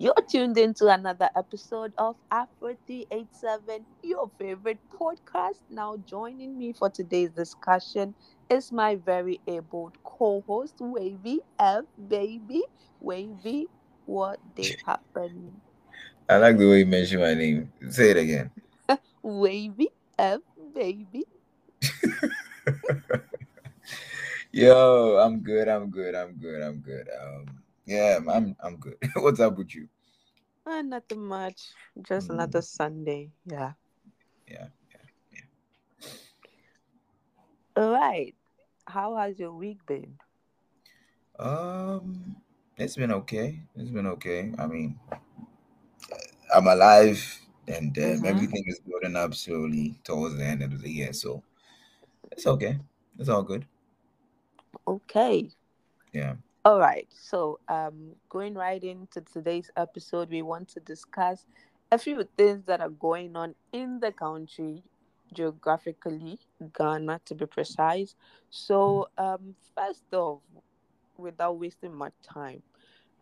You're tuned into another episode of Afro 387, your favorite podcast. Now, joining me for today's discussion is my very able co host, Wavy F Baby. Wavy, what did happen? I like the way you mention my name. Say it again. Wavy F Baby. Yo, I'm good. I'm good. I'm good. I'm good. Um, yeah, I'm I'm good. What's up with you? Uh, nothing much. Just Mm. another Sunday. Yeah. Yeah. Yeah. All right. How has your week been? Um, it's been okay. It's been okay. I mean, I'm alive, and um, Mhm. everything is building up slowly towards the end of the year. So it's okay. It's all good. Okay. Yeah. All right. So, um, going right into today's episode, we want to discuss a few things that are going on in the country, geographically, Ghana to be precise. So, um, first off, without wasting much time,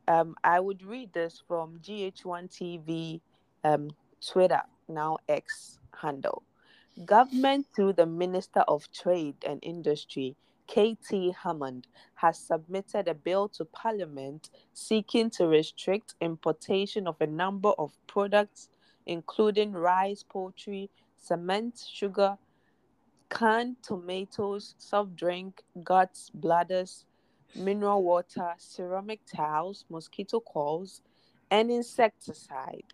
um, I would read this from GH1 TV, um, Twitter, now X handle. Government through the Minister of Trade and Industry, KT Hammond, has submitted a bill to Parliament seeking to restrict importation of a number of products, including rice, poultry, cement, sugar, canned tomatoes, soft drink, guts, bladders, mineral water, ceramic tiles, mosquito coils, and insecticide.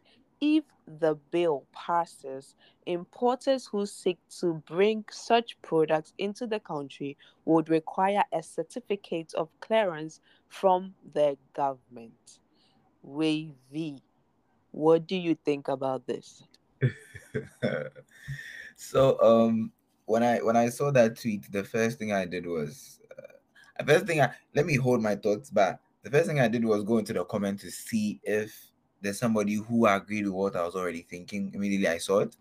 If the bill passes, importers who seek to bring such products into the country would require a certificate of clearance from the government. Wavy, what do you think about this? so um when i when i saw that tweet the first thing i did was uh, the first thing i let me hold my thoughts back the first thing i did was go into the comment to see if there's somebody who agreed with what i was already thinking immediately i saw it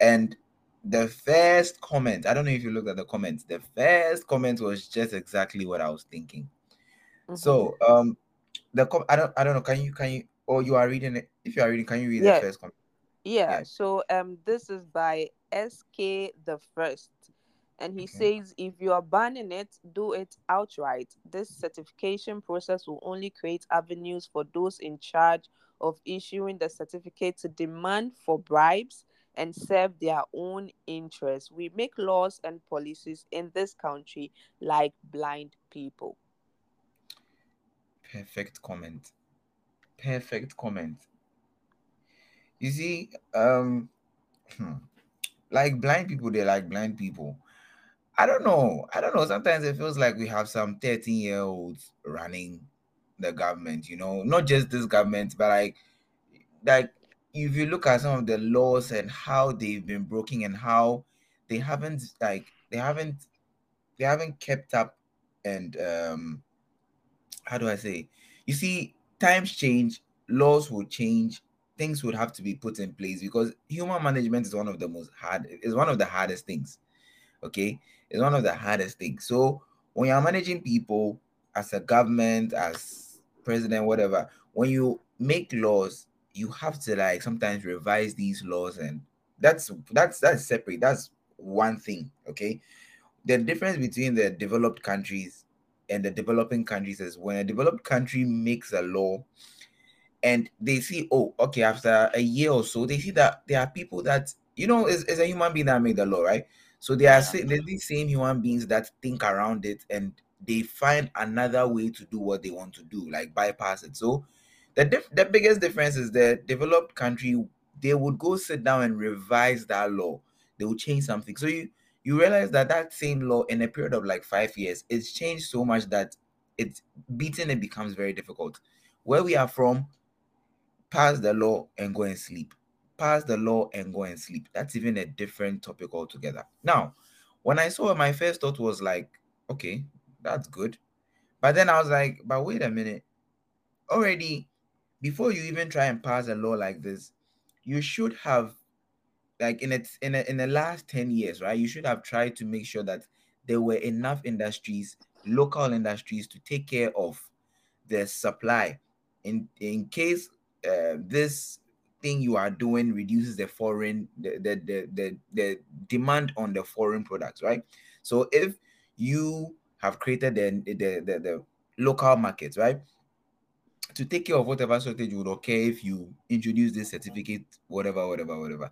and the first comment i don't know if you looked at the comments the first comment was just exactly what i was thinking Mhm. so um the com- i don't i don't know can you can you or you are reading it if you are reading can you read Yeah. the first comment Yeah, Yeah. so um this is by SK the first. And he Okay. says if you are banning it, do it outright. This certification process will only create avenues for those in charge of issuing the certificate to demand for bribes and serve their own interests. We make laws and policies in this country like blind people. perfect comment perfect comment you see um hmm, like blind people they're like blind people i don't know i don't know sometimes it feels like we have some 13 year olds running the government you know not just this government but like like if you look at some of the laws and how they've been broken and how they haven't like they haven't they haven't kept up and um how do I say? You see, times change, laws will change, things would have to be put in place because human management is one of the most hard, is one of the hardest things. Okay, it's one of the hardest things. So when you're managing people as a government, as president, whatever, when you make laws, you have to like sometimes revise these laws, and that's that's that's separate. That's one thing. Okay, the difference between the developed countries and the developing countries is when a developed country makes a law and they see, oh, okay, after a year or so, they see that there are people that, you know, is, is a human being that made the law, right? So they are Yeah. there's these same human beings that think around it and they find another way to do what they want to do, like bypass it. So the diff- the biggest difference is the developed country, they would go sit down and revise that law. They will change something. So you you realize that that same law in a period of like five years, it's changed so much that it's beating it becomes very difficult. Where we are from, pass the law and go and sleep. Pass the law and go and sleep. That's even a different topic altogether. Now, when I saw it, my first thought was like, okay, that's good. But then I was like, but wait a minute. Already, before you even try and pass a law like this, you should have like in its in a, in the last 10 years right you should have tried to make sure that there were enough industries local industries to take care of the supply in in case uh, this thing you are doing reduces the foreign the, the the the the demand on the foreign products right? So if you have created the the the, the local markets right? To take care of whatever shortage would occur if you introduce this certificate whatever whatever whatever.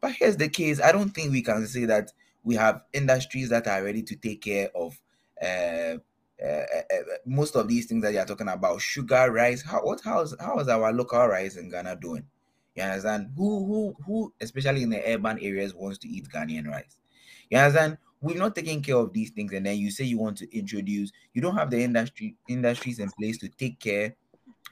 But here's the case. I don't think we can say that we have industries that are ready to take care of uh, uh, uh, most of these things that you're talking about. Sugar rice how what how's how is our local rice in ghana doing you understand? Who who who especially in the urban areas wants to eat ghanaian rice? You understand? We're not taking care of these things and then you say you want to introduce you don't have the industry industries in place to take care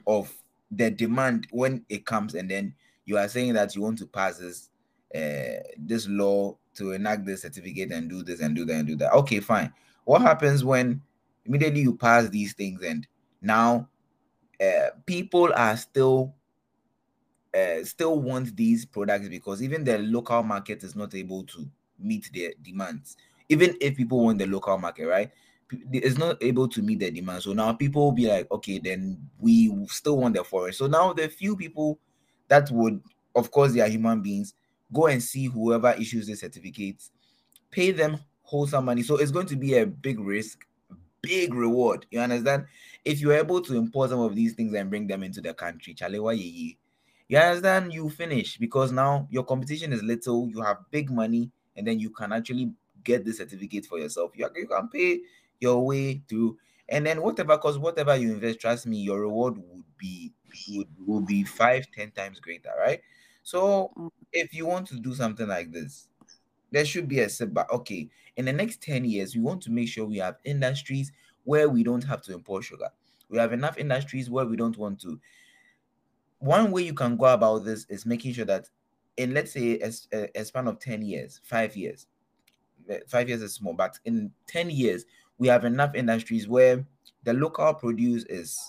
of the demand when it comes and then you are saying that you want to pass this uh, this law to enact this certificate and do this and do that and do that. Okay fine. What happens when immediately you pass these things and now uh, people are still uh, still want these products because even the local market is not able to meet their demands. Even if people want the local market right? It's not able to meet their demand so now people will be like okay then we still want the forest. So now the few people that would of course they are human beings go and see whoever issues the certificates pay them wholesome money. So it's going to be a big risk big reward. You understand? If you're able to import some of these things and bring them into the country, Chalewa ye you understand? You finish because now your competition is little, you have big money, and then you can actually get the certificate for yourself. You, you can pay your way through, and then whatever, because whatever you invest, trust me, your reward would be would, would be five, ten times greater, right? So mm. if you want to do something like this, there should be a setback. Okay, in the next 10 years, we want to make sure we have industries where we don't have to import sugar. We have enough industries where we don't want to. One way you can go about this is making sure that in let's say a, a span of 10 years, five years, eh, five years is small, but in 10 years, we have enough industries where the local produce is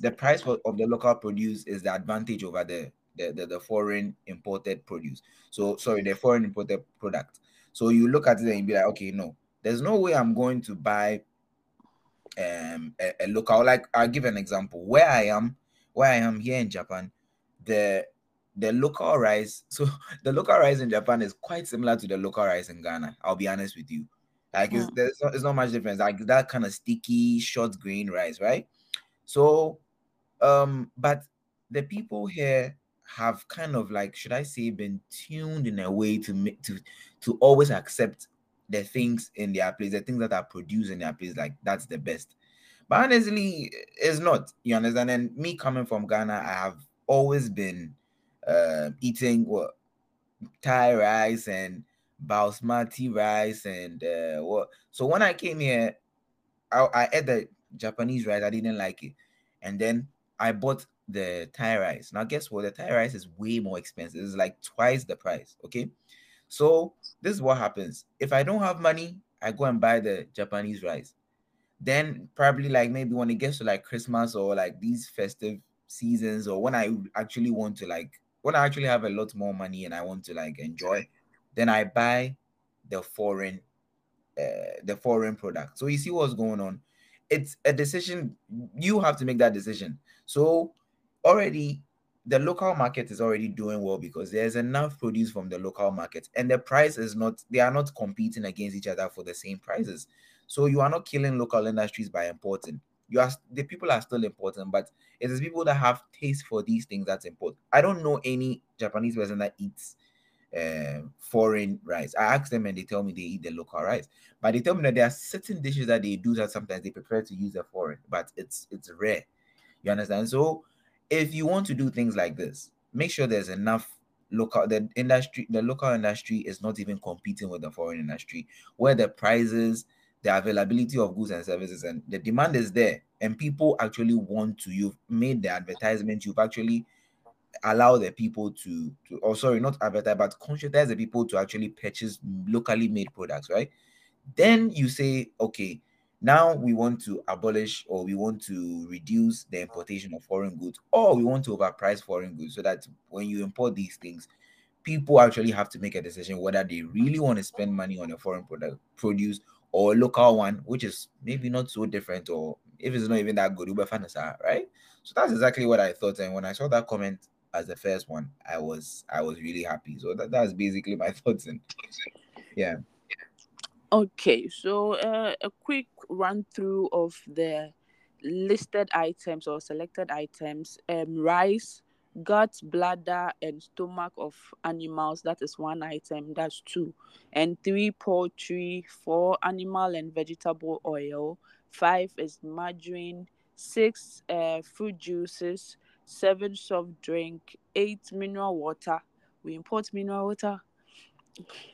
the price of the local produce is the advantage over the the, the, the foreign imported produce. So sorry, the foreign imported product. So you look at it and be like, okay, no, there's no way I'm going to buy um a, a local. Like I'll give an example. Where I am, where I am here in Japan, the the local rice. So the local rice in Japan is quite similar to the local rice in Ghana. I'll be honest with you. Like it's, hmm. there's not, it's not much difference. Like that kind of sticky, short grain rice, right? So, um, but the people here have kind of like should I say been tuned in a way to make to to always accept the things in their place, the things that are produced in their place, like that's the best. But honestly, it's not. You understand? And me coming from Ghana, I have always been uh, eating what Thai rice and basmati rice and uh, what. So when I came here, I, I ate the Japanese rice. I didn't like it, and then I bought the Thai rice. Now, guess what? The Thai rice is way more expensive. It's like twice the price. Okay. So, this is what happens. If I don't have money, I go and buy the Japanese rice. Then, probably like maybe when it gets to like Christmas or like these festive seasons, or when I actually want to like, when I actually have a lot more money and I want to like enjoy, then I buy the foreign, uh, the foreign product. So, you see what's going on. It's a decision. You have to make that decision. So, already the local market is already doing well because there's enough produce from the local market and the price is not they are not competing against each other for the same prices so you are not killing local industries by importing you are the people are still important but it is people that have taste for these things that's important. I don't know any japanese person that eats uh, foreign rice. I ask them and they tell me they eat the local rice but they tell me that there are certain dishes that they do that sometimes they prefer to use the foreign but it's it's rare. You understand? So if you want to do things like this, make sure there's enough local the industry the local industry is not even competing with the foreign industry where the prices the availability of goods and services and the demand is there and people actually want to you've made the advertisement you've actually allow the people to to oh sorry not advertise but conscientize the people to actually purchase locally made products right? Then you say okay now we want to abolish or we want to reduce the importation of foreign goods, or we want to overprice foreign goods so that when you import these things, people actually have to make a decision whether they really want to spend money on a foreign product produce or a local one, which is maybe not so different, or if it's not even that good, Uber Fanasa, right? So that's exactly what I thought. And when I saw that comment as the first one, I was I was really happy. So that, that's basically my thoughts and yeah. Okay, so uh, a quick run through of the listed items or selected items um, rice, gut, bladder, and stomach of animals. That is one item, that's two. And three, poultry, four, animal and vegetable oil, five is margarine, six, uh, fruit juices, seven, soft drink, eight, mineral water. We import mineral water.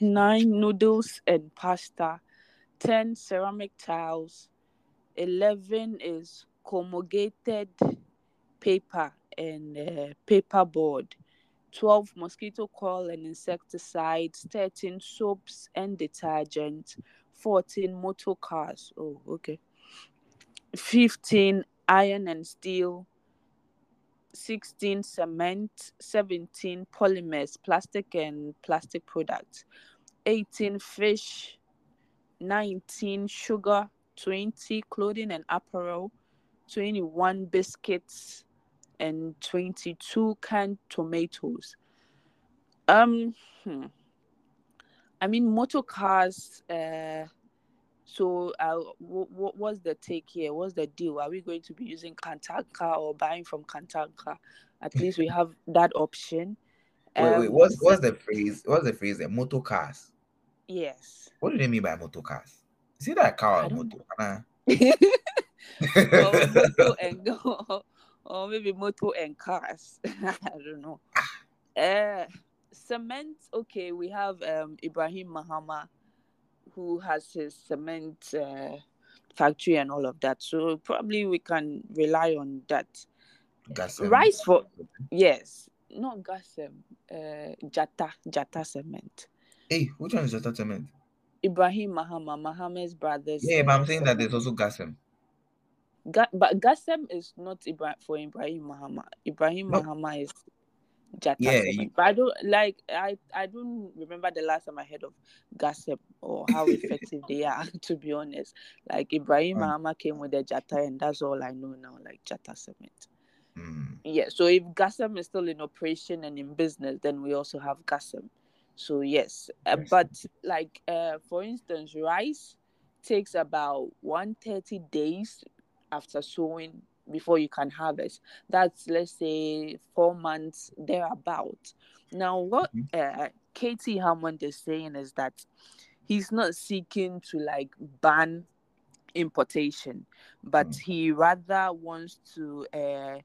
Nine, noodles and pasta. 10, ceramic tiles. 11 is corrugated paper and uh, paperboard. 12 mosquito coil and insecticides, 13 soaps and detergent, 14 motor cars. Oh, okay. 15 iron and steel, 16 cement, 17 polymers, plastic and plastic products, 18 fish, 19 sugar, 20 clothing and apparel, 21 biscuits, and 22 canned tomatoes. Um, hmm. I mean, motor cars. Uh, so, uh, w- w- what's the take here? What's the deal? Are we going to be using Kantanka or buying from Kantanka? At least we have that option. Wait, wait, Um, what's what's the phrase? What's the phrase? The motor cars. yes. What do they mean by motor cars? Is it that car or motor? Uh, or motor and or maybe motor and cars. I don't know. Uh, cement. Okay, we have um Ibrahim Mahama, who has his cement uh, factory and all of that. So probably we can rely on that. Ghacem. Rice for yes, not Ghacem. Uh, Dzata Dzata cement. Hey, which one is the cement? Ibrahim Mahama, Mahama's brothers. Yeah, but I'm saying that there's also Ghacem. Ga- but Ghacem is not Ibra- for Ibrahim Mahama. Ibrahim No. Mahama is Dzata. Yeah, you- But I don't like I I don't remember the last time I heard of Ghacem or how effective they are, to be honest. Like Ibrahim Mm. Mahama came with the Dzata and that's all I know now, like Dzata cement. Mm. Yeah, so if Ghacem is still in operation and in business, then we also have Ghacem. So yes, uh, but like uh, for instance, rice takes about 130 days after sowing before you can harvest. That's let's say four months thereabout. Now, what uh, KT Hammond is saying is that he's not seeking to like ban importation, but Mm. he rather wants to uh,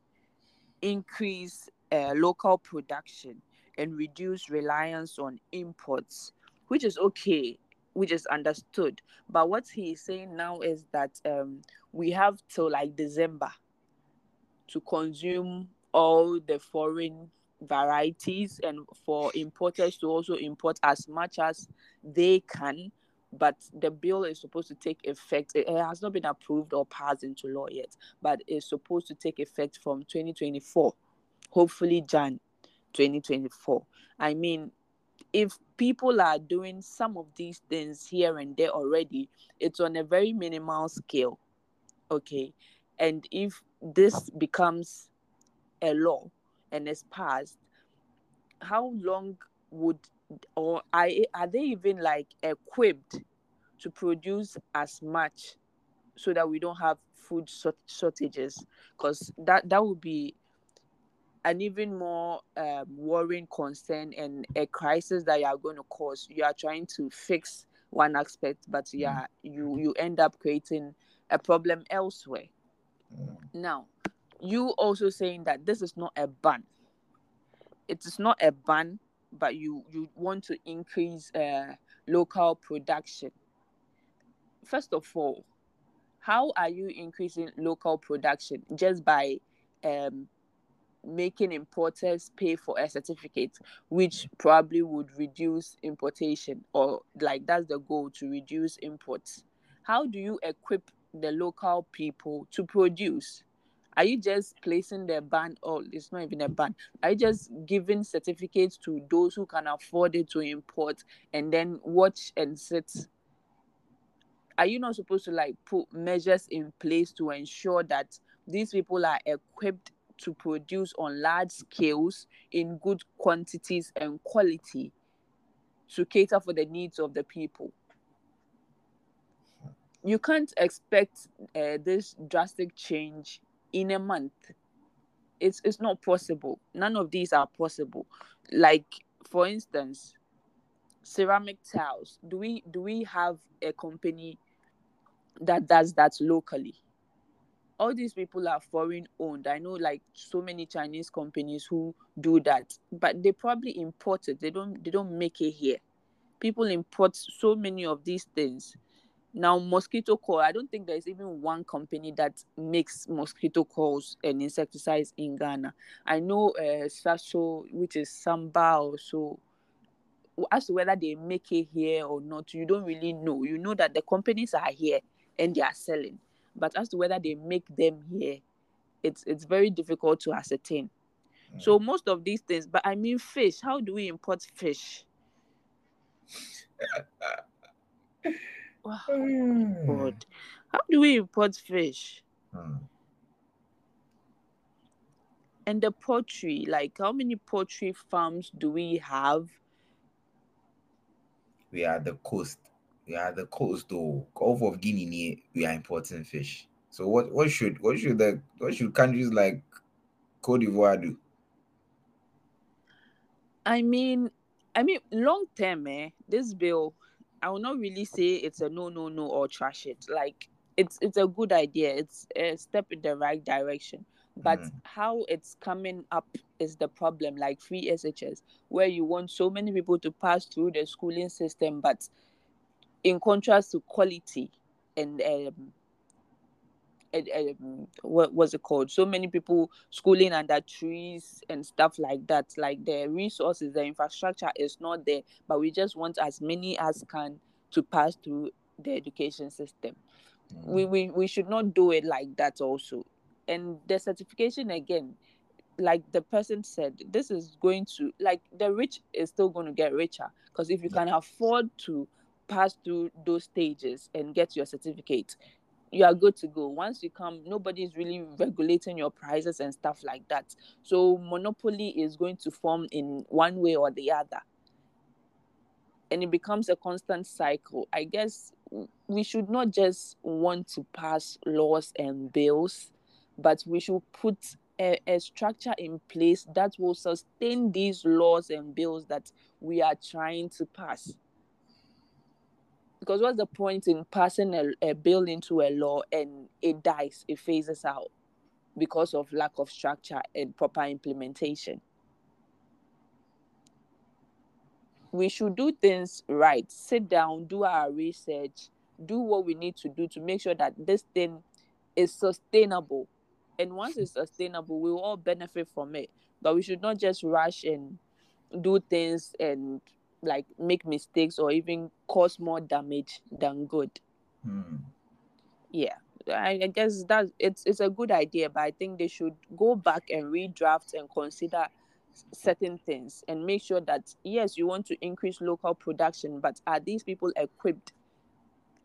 increase uh, local production and reduce reliance on imports, which is okay, which is understood. But what he is saying now is that um, we have till like December to consume all the foreign varieties and for importers to also import as much as they can. But the bill is supposed to take effect. It has not been approved or passed into law yet but it's supposed to take effect from 2024 hopefully jan 2024 i mean if people are doing some of these things here and there already it's on a very minimal scale okay. And if this becomes a law and is passed how long would or are, are they even like equipped to produce as much so that we don't have food shortages? Because that that would be an even more um, worrying concern and a crisis that you are going to cause. You are trying to fix one aspect but yeah you you end up creating a problem elsewhere. Mm. now you also saying that this is not a ban. It is not a ban but you you want to increase uh, local production. First of all how are you increasing local production? Just by um, making importers pay for a certificate which probably would reduce importation or like that's the goal to reduce imports. How do you equip the local people to produce. Are you just placing the ban or it's not even a ban. Are you just giving certificates to those who can afford it to import and then watch and sit? Are you not supposed to like put measures in place to ensure that these people are equipped to produce on large scales in good quantities and quality to cater for the needs of the people. You can't expect uh, this drastic change in a month. It's it's not possible. None of these are possible. Like for instance, ceramic tiles. Do we do we have a company that does that locally? all these people are foreign owned. I know like so many Chinese companies who do that, but they probably import it. They don't they don't make it here. People import so many of these things. Now mosquito coil, I don't think there's even one company that makes mosquito coils and insecticides in Ghana. I know uh Saso, which is Samba or so. As to whether they make it here or not, you don't really know. You know that the companies are here and they are selling but as to whether they make them here, it's it's very difficult to ascertain. Mm. So most of these things, but I mean fish. How do we import fish? oh, God, how do we import fish? Mm. And the poultry, like how many poultry farms do we have? We are the coast We are the coast though, Gulf of Guinea, we are importing fish. So what what should what should the what should countries like Cote d'Ivoire do? I mean, I mean, long term, eh, this bill, I will not really say it's a no, no, no, or trash it. Like it's it's a good idea. It's a step in the right direction. But mm. how it's coming up is the problem. Like free SHS, where you want so many people to pass through the schooling system, but in contrast to quality and um, and, um, what was it called? So many people schooling under trees and stuff like that. Like the resources, the infrastructure is not there, but we just want as many as can to pass through the education system. Mm. We, we we should not do it like that also. And the certification again, like the person said, this is going to like the rich is still going to get richer because if you can afford to pass through those stages and get your certificate you are good to go. Once you come nobody is really regulating your prices and stuff like that. So monopoly is going to form in one way or the other. And it becomes a constant cycle. I guess we should not just want to pass laws and bills but we should put a, a structure in place that will sustain these laws and bills that we are trying to pass because what's the point in passing a, a bill into a law and it dies, it phases out because of lack of structure and proper implementation? We should do things right, sit down, do our research, do what we need to do to make sure that this thing is sustainable. And once it's sustainable, we will all benefit from it. But we should not just rush and do things and like make mistakes or even cause more damage than good. Hmm. Yeah, I, I guess that it's it's a good idea, but I think they should go back and redraft and consider certain things and make sure that yes, you want to increase local production, but are these people equipped?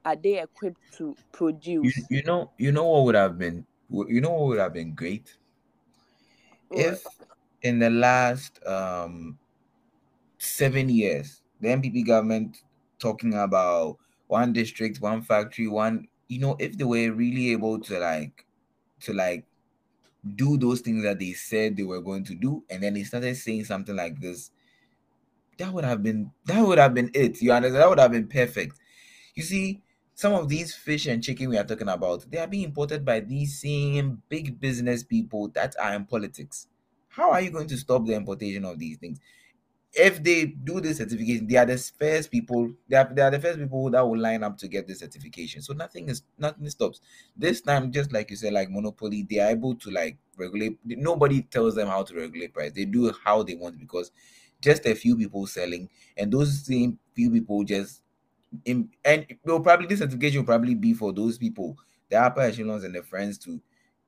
Are they equipped to produce? You, you know, you know what would have been, you know what would have been great if in the last um seven years, the NPP government talking about one district, one factory, one, you know, if they were really able to like, to like do those things that they said they were going to do, and then they started saying something like this, that would have been, that would have been it. You understand? That would have been perfect. You see, some of these fish and chicken we are talking about, they are being imported by these same big business people that are in politics. How are you going to stop the importation of these things? If they do this certification, they are the first people. They are, they are the first people that will line up to get the certification. So nothing is nothing stops. This time, just like you said, like monopoly, they are able to like regulate. Nobody tells them how to regulate price. They do how they want because just a few people selling, and those same few people just in, and will probably this certification will probably be for those people, the upper echelons and the friends to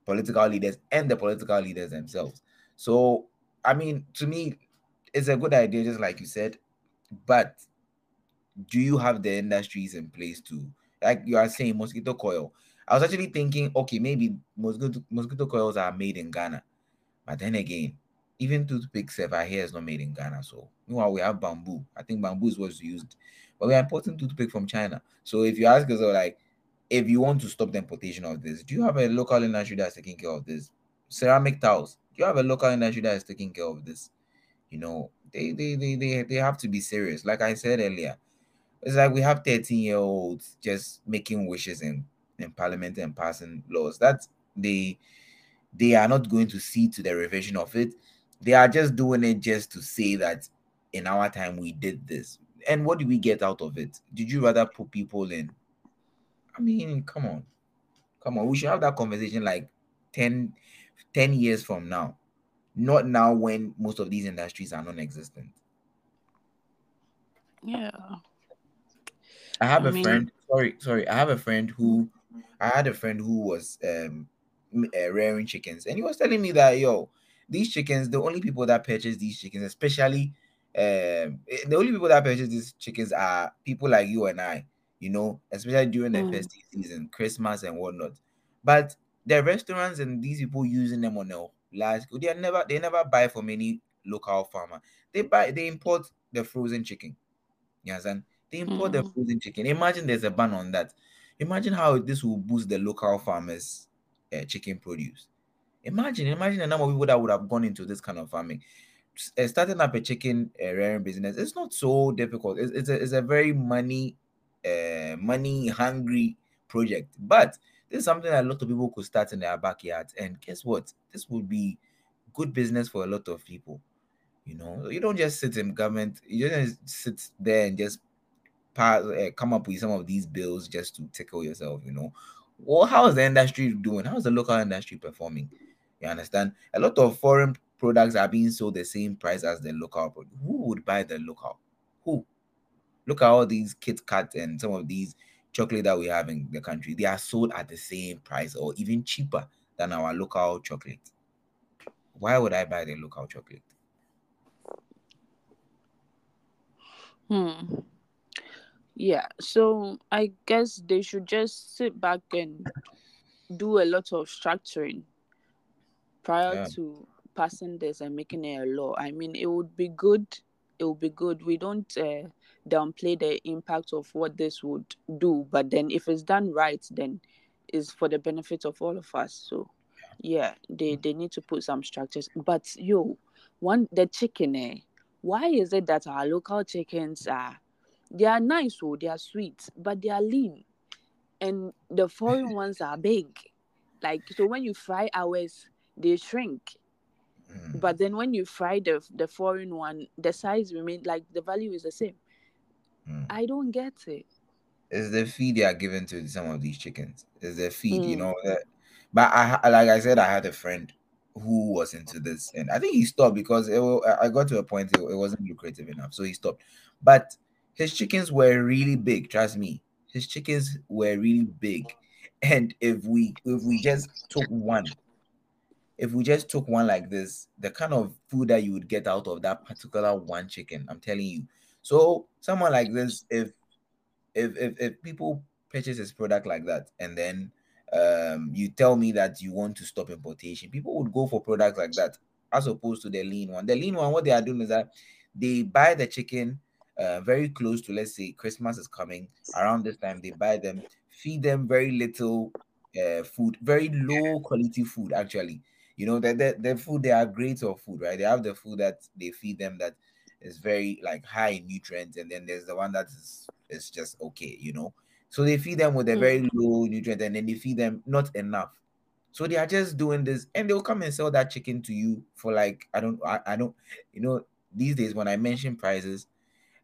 political leaders and the political leaders themselves. So I mean, to me, it's a good idea, just like you said, but do you have the industries in place to, like you are saying, mosquito coil? I was actually thinking, okay, maybe mosquito mosquito coils are made in Ghana, But then again, even toothpicks if I hear is not made in Ghana. So meanwhile we have bamboo. I think bamboo is what's used, but we are importing toothpick from China. So if you ask us like if you want to stop the importation of this, do you have a local industry that's taking care of this? Ceramic tiles, do you have a local industry that is taking care of this? You know, they they they they, they have to be serious. Like I said earlier, it's like we have 13 year olds just making wishes in, in parliament and passing laws that they they are not going to see to the revision of it. They are just doing it just to say that in our time we did this. And what did we get out of it? Did you rather put people in? I mean, come on. Come on. We should have that conversation like 10, 10 years from now. Not now when most of these industries are non-existent. Yeah. I have I a mean- friend. Sorry, sorry. I have a friend who I had a friend who was um uh, rearing chickens, and he was telling me that yo, these chickens, the only people that purchase these chickens, especially um, eh, the only people that purchase these chickens are people like you and I. You know, especially during the Mm. festive season, Christmas and whatnot. But the restaurants and these people using them on a large they are never they never buy from any local farmer. They buy they import the frozen chicken. You understand? They import the Mm. frozen chicken. Imagine there's a ban on that. Imagine how this will boost the local farmers' uh, chicken produce. Imagine, imagine the number of people that would have gone into this kind of farming. Uh, starting up a chicken uh, rearing business, it's not so difficult. It's, it's, a, it's a very money, uh, money hungry project. But this is something that a lot of people could start in their backyard. And guess what? This would be good business for a lot of people. You know, you don't just sit in government. You don't sit there and just pass, uh, come up with some of these bills just to tickle yourself. You know, well, how is the industry doing? How is the local industry performing? You understand? A lot of foreign products are being sold the same price as the local. product. Who would buy the local? Who? Look at all these Kit Kat and some of these chocolate that we have in the country. They are sold at the same price or even cheaper than our local chocolate. Why would I buy the local chocolate? Hmm. Yeah. So I guess they should just sit back and do a lot of structuring prior Yeah. to passing this and making it a law. I mean, it would be good. It would be good. We don't uh, downplay the impact of what this would do, but then if it's done right, then it's for the benefit of all of us. So, yeah, they they need to put some structures. But yo, one the chicken, eh? Why is it that our local chickens are they are nice, oh, they are sweet, but they are lean, and the foreign ones are big. Like so, when you fry ours, they shrink. Mm. But then when you fry the the foreign one, the size remain like the value is the same. Mm. I don't get it. It's the feed they are given to some of these chickens. It's the feed, you Mm. know. uh, but I, like I said, I had a friend who was into this, and I think he stopped because it, I I got to a point it, it wasn't lucrative enough, so he stopped. But his chickens were really big. Trust me, his chickens were really big, and if we if we just took one, if we just took one like this, the kind of food that you would get out of that particular one chicken, I'm telling you. So someone like this, if if if, if people purchase this product like that and then um you tell me that you want to stop importation people would go for products like that as opposed to the lean one. The lean one what they are doing is that they buy the chicken uh, very close to let's say christmas is coming around this time they buy them feed them very little uh, food very low quality food actually. You know that the, the food they are grades of food right? They have the food that they feed them that is very like high in nutrients and then there's the one that is is just okay you know? So they feed them with a Mm. very low nutrient and then they feed them not enough. So they are just doing this and they'll come and sell that chicken to you for like i don't i, I don't you know these days when i mention prices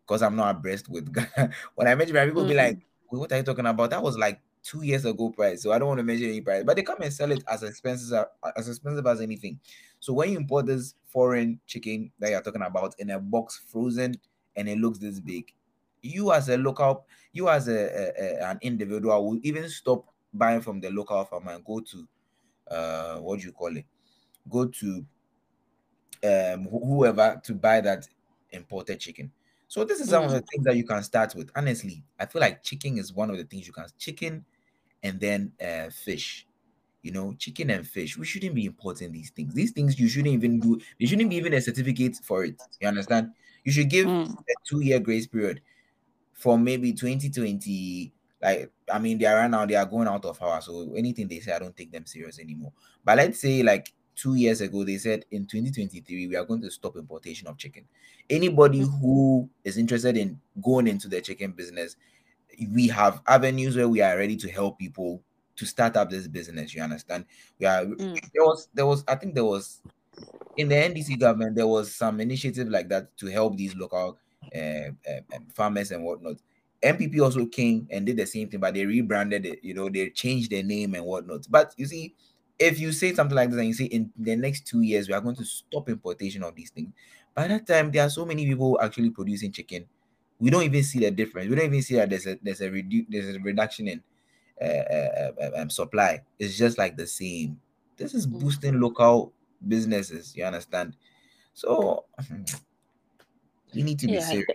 because i'm not abreast with when i mention people be Mm. like "Wait, what are you talking about? That was like two years ago price so i don't want to mention any price. But they come and sell it as expensive as, as expensive as anything so when you import this foreign chicken that you're talking about in a box frozen and it looks this big you as a local you as a, a- a- an individual will even stop buying from the local farmer and go to uh what do you call it? Go to um wh- whoever to buy that imported chicken. So this is some of the things that you can start with. Honestly i feel like chicken is one of the things you can chicken and then uh fish you know, chicken and fish. We shouldn't be importing these things. These things you shouldn't even do. There shouldn't be even a certificate for it. You understand? You should give Mm. a two-year grace period for maybe 2020. Like, I mean, they are right now, they are going out of power. So anything they say, I don't take them serious anymore. But let's say like two years ago, they said in 2023, we are going to stop importation of chicken. Anybody who is interested in going into the chicken business, we have avenues where we are ready to help people to start up this business. You understand? We are Mm. there was there was I think there was in the NDC government there was some initiative like that to help these local uh, uh, farmers and whatnot. NPP also came and did the same thing, but they rebranded it. You know, they changed their name and whatnot. But you see, if you say something like this and you say in the next two years we are going to stop importation of these things, by that time there are so many people actually producing chicken. We don't even see the difference. We don't even see that there's a there's a redu- there's a reduction in uh, uh, um, supply. It's just like the same. This is Mm. boosting local businesses. You understand? So we need to be Yeah, serious.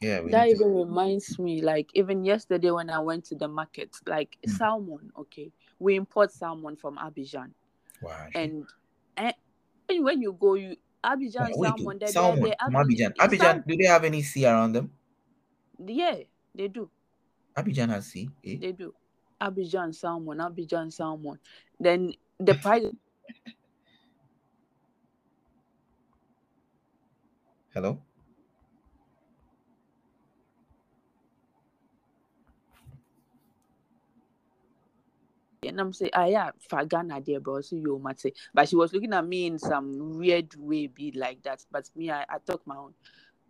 Yeah, that need to. even reminds me like even yesterday when i went to the market like Mm. salmon okay we import salmon from abidjan Wow. and and when- you go you abidjan salmon they, salmon they Abidjan. sal- Abidjan, do they have any sea around them? yeah they do Abidjan has sea. Eh? they do abidjan salmon abidjan salmon then the price Hello. and i'm saying ah yeah for ghana there but also you mate but she was looking at me in some weird way be like that but me i, I talk my own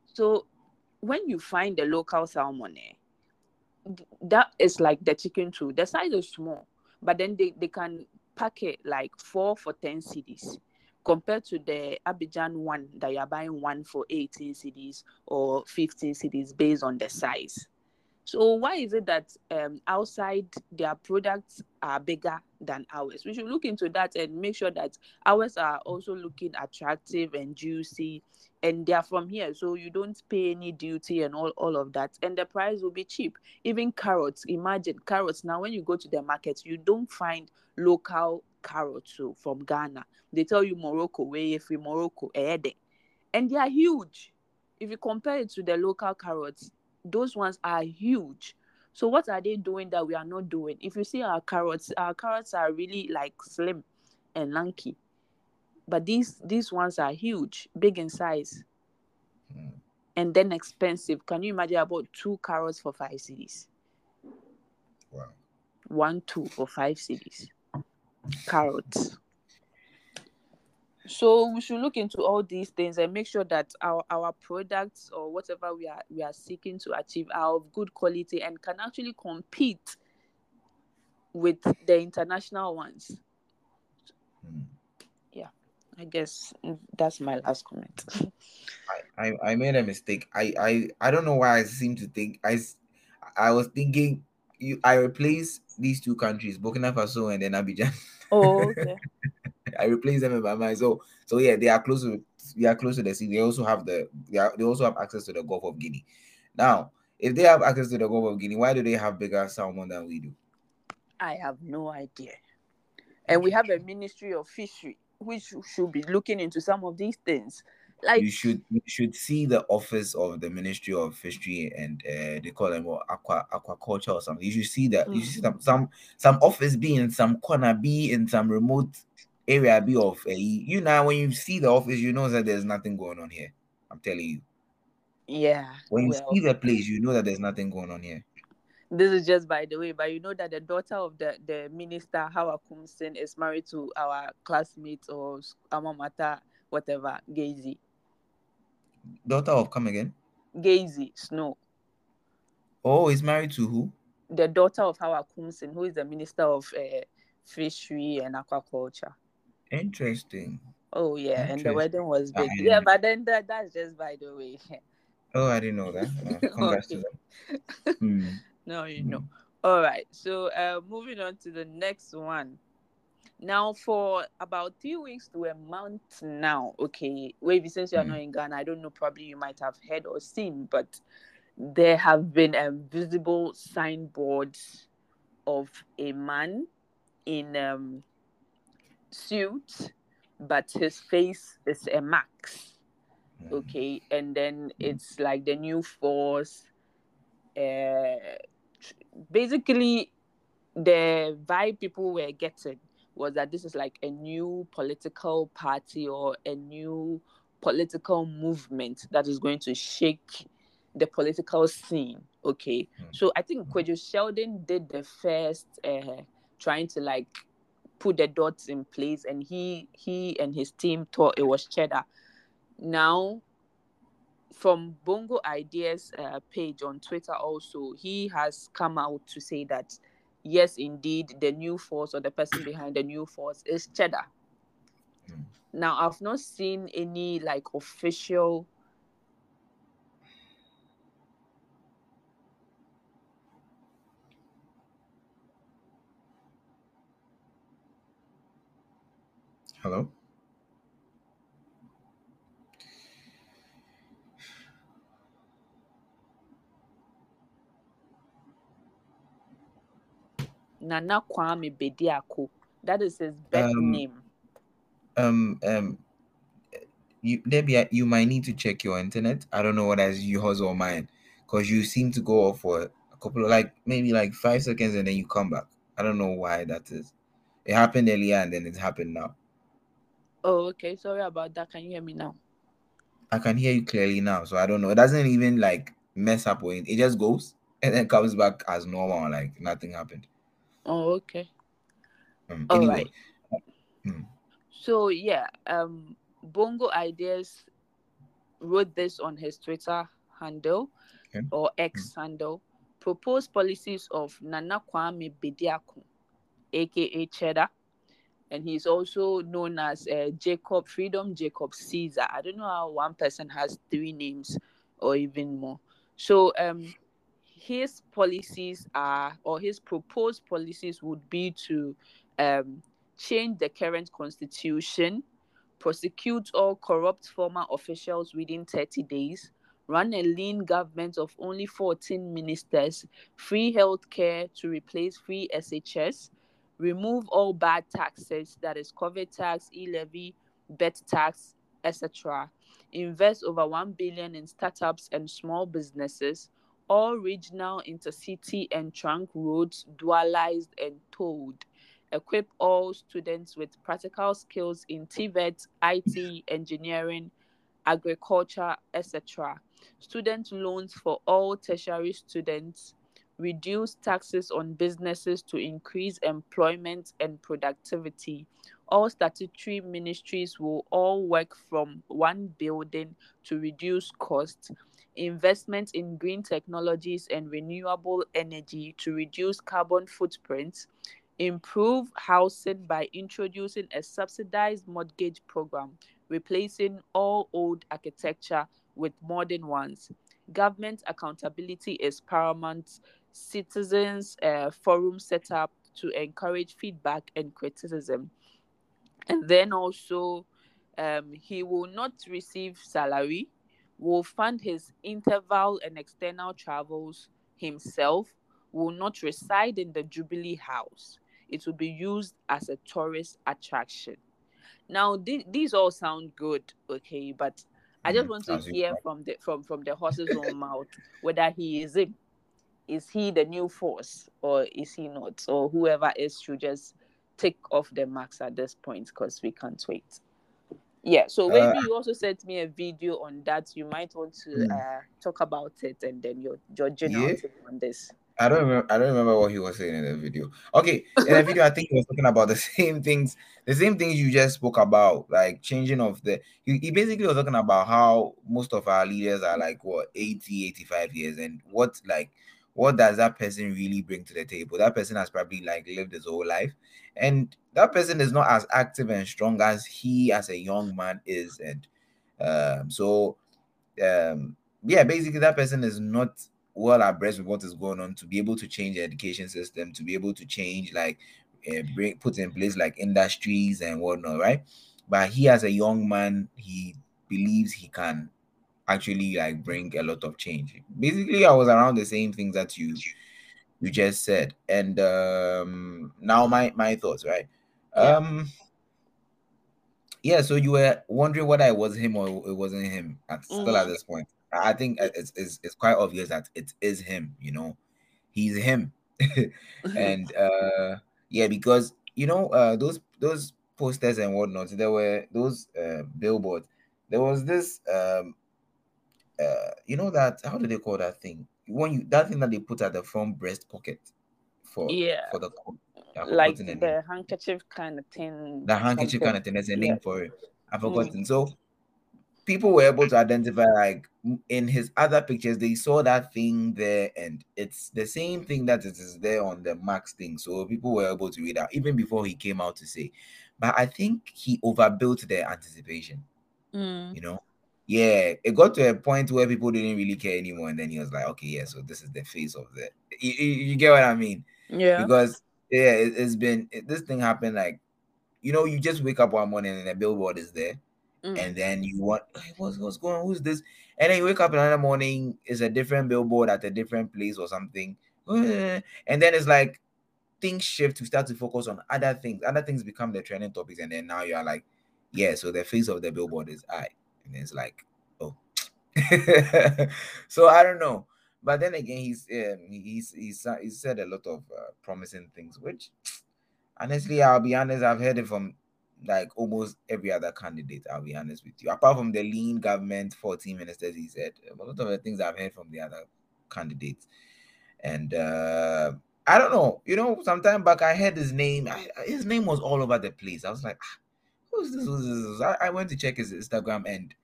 so when you find the local salmon eh, that is like the chicken too. The size is small but then they, they can pack it like four for 10 cds compared to the abidjan one that you're buying one for 18 cds or 15 cds based on the size so why is it that um, outside their products are bigger than ours? We should look into that and make sure that ours are also looking attractive and juicy, and they are from here, so you don't pay any duty and all, all of that, and the price will be cheap. Even carrots, imagine carrots. Now, when you go to the market, you don't find local carrots so, from Ghana. They tell you Morocco, where free Morocco, and they are huge. If you compare it to the local carrots, those ones are huge. So what are they doing that we are not doing? If you see our carrots, our carrots are really like slim and lanky. But these these ones are huge, big in size, Hmm. and then expensive. Can you imagine about two carrots for five cedis? Wow. One, two for five cedis. Carrots. So we should look into all these things and make sure that our, our products or whatever we are we are seeking to achieve are of good quality and can actually compete with the international ones. Hmm. I guess that's my last comment. I, I I made a mistake. I I I don't know why I seem to think I I was thinking you I replace these two countries, Burkina Faso and then Abidjan. oh, okay. I replace them in my mind. So so yeah, they are close to they are close to the sea. They also have the they are, they also have access to the Gulf of Guinea. Now, if they have access to the Gulf of Guinea, why do they have bigger salmon than we do? I have no idea. And we have a ministry of fishery which should be looking into some of these things. Like you should you should see the office of the Ministry of Fishery and uh, they call them what aqua aquaculture or something. You should see that. You should see some some some office be in some corner, be in some remote area, be of a you know when you see the office, you know that there's nothing going on here. I'm telling you. yeah. When you well, see the place, you know that there's nothing going on here. this is just by the way, but you know that the daughter of the, the minister, Hawa Koomson, is married to our classmate or alma mater, whatever, Gazy. Daughter of come again. Gazy Snow. Oh, he's married to who? The daughter of Hawa Koomson, who is the minister of uh, fishery and aquaculture. Interesting. Oh yeah, and the wedding was big. Yeah, know. but then that, that's just by the way. Oh, I didn't know that. Uh, congrats to them. Hmm. no, you Hmm. know. All right. So uh moving on to the next one. Now for about three weeks to a month now, okay. Wavy, since you are Mm. not in Ghana, I don't know, probably you might have heard or seen, but there have been a visible signboards of a man in um suit, but his face is a max. Mm. Okay, and then it's like the new force. Uh, basically, the vibe people were getting was that this is like a new political party or a new political movement that is going to shake the political scene. Okay, Mm. so I think Kwejo Sheldon did the first uh, trying to like put the dots in place, and he he and his team thought it was cheddar. Now, from Bongo Ideas uh, page on Twitter, also he has come out to say that yes, indeed, the new force or the person behind the new force is cheddar. Mm. Now, I've not seen any like official Hello. Nana Kwame Bediako. That is his birth Um, name. Um. Um. You, Debbie, you might need to check your internet. I don't know whether it's yours or mine, because you seem to go off for a couple of like maybe like five seconds and then you come back. I don't know why that is. It happened earlier and then it happened now. Oh, okay. Sorry about that. Can you hear me now? I can hear you clearly now, so I don't know. It doesn't even like mess up with it. It just goes and then comes back as normal, like nothing happened. Oh, okay. Um, All anyway, right. Hmm. So yeah, um, Bongo Ideas wrote this on his Twitter handle Okay. or X handle. Proposed policies of Nana Kwame Bediako, aka Cheddar, and he's also known as uh, Jacob Freedom Jacob Caesar. I don't know how one person has three names or even more. So um, his policies are, or his proposed policies would be to um, change the current constitution, prosecute all corrupt former officials within 30 days, run a lean government of only 14 ministers, free healthcare to replace free SHS, remove all bad taxes, that is COVID tax, e-levy, bet tax, etc. Invest over 1 billion in startups and small businesses, all regional intercity and trunk roads dualized and towed equip all students with practical skills in TVET, IT, engineering, agriculture, etc. Student loans for all tertiary students, reduce taxes on businesses to increase employment and productivity. All statutory ministries will all work from one building to reduce costs. Investment in green technologies and renewable energy to reduce carbon footprints improve housing by introducing a subsidized mortgage program, replacing all old architecture with modern ones. Government accountability is paramount. Citizens uh, forum set up to encourage feedback and criticism. And then also, um, he will not receive salary, will fund his interval and external travels himself, will not reside in the Jubilee House. It will be used as a tourist attraction. Now, th- these all sound good, okay, but I just Mhm, want to hear from the from from the horse's own mouth whether he is him. Is he the new force or is he not? Or whoever is should just take off the marks at this point because we can't wait. Yeah, so Uh, maybe you also sent me a video on that. You might want to Hmm. uh, talk about it and then your your general Yeah. on this. I don't remember. I don't remember what he was saying in the video. Okay, in the video, I think he was talking about the same things, the same things you just spoke about, like changing of the. He, he basically was talking about how most of our leaders are like what 80, 85 years, and what like what does that person really bring to the table? That person has probably like lived his whole life, and that person is not as active and strong as he as a young man is, and um, so um, yeah, basically that person is not well abreast with what is going on to be able to change the education system, to be able to change like uh, bring put in place like industries and whatnot, right? But he as a young man, he believes he can actually like bring a lot of change. Basically, I was around the same things that you you just said, and um now my my thoughts, right? Yeah. Um yeah, so you were wondering whether it was him or it wasn't him. At, Still at this point, I I think it's, it's it's quite obvious that it is him. You know, he's him, and uh yeah, because you know uh those those posters and whatnot, there were those uh billboards. There was this um uh you know that how do they call that thing when you that thing that they put at the front breast pocket for yeah, for the like the name. handkerchief kind of thing. The handkerchief kind of thing. There's a Yeah. for it. I've Mm. forgotten. So people were able to identify like in his other pictures they saw that thing there and it's the same thing that it is there on the max thing so people were able to read out even before he came out to say but i think he overbuilt their anticipation Mm. you know yeah it got to a point where people didn't really care anymore and then he was like okay yeah so this is the face of the you, you, get what i mean Yeah. because yeah it, has been it, this thing happened like you know you just wake up one morning and a billboard is there Mm. and then you want "Hey, what's what's going on? Who's this? And then you wake up another morning, it's a different billboard at a different place or something. And then it's like things shift to start to focus on other things. Other things become the trending topics, and then now you are like, yeah, so the face of the billboard is I. And it's like, oh. so I don't know. But then again, he's um, he's he's he's said a lot of uh, promising things, which honestly, I'll be honest, I've heard it from like almost every other candidate. I'll be honest with you. Apart from the lean government, 14 ministers, he said a lot of the things I've heard from the other candidates. And uh I don't know, you know, sometime back I heard his name. I, his name was all over the place. I was like, "Ah, who's this? Who's this? I, I went to check his Instagram and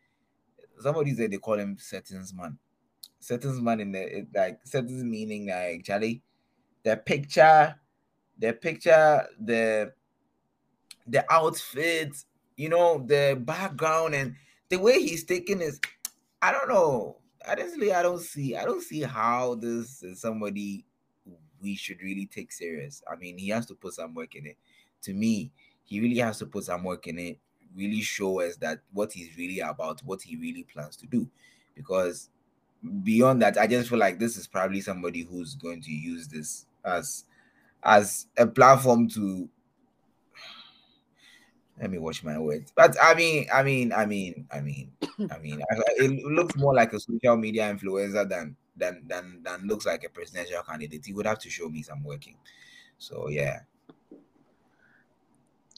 somebody said they call him Settings Man. Settings Man in the it, like settings meaning like Charlie, the picture, the picture, the the outfit, you know, the background and the way he's taking is I don't know. Honestly, I don't see I don't see how this is somebody we should really take serious. I mean, he has to put some work in it. To me, he really has to put some work in it, really show us that what he's really about, what he really plans to do. Because beyond that, I just feel like this is probably somebody who's going to use this as as a platform to let me watch my words. But I mean, I mean, I mean, I mean, I mean, it looks more like a social media influencer than than than than looks like a presidential candidate. He would have to show me some working. So yeah,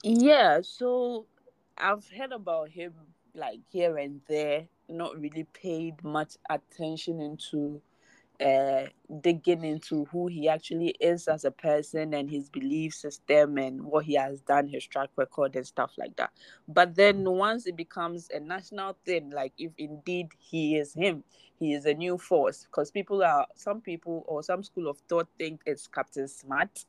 Yeah, so I've heard about him like here and there, not really paid much attention into uh digging into who he actually is as a person and his belief system and what he has done, his track record and stuff like that. But then once it becomes a national thing, like if indeed he is him, he is a new force. Because people are some people or some school of thought think it's Captain Smart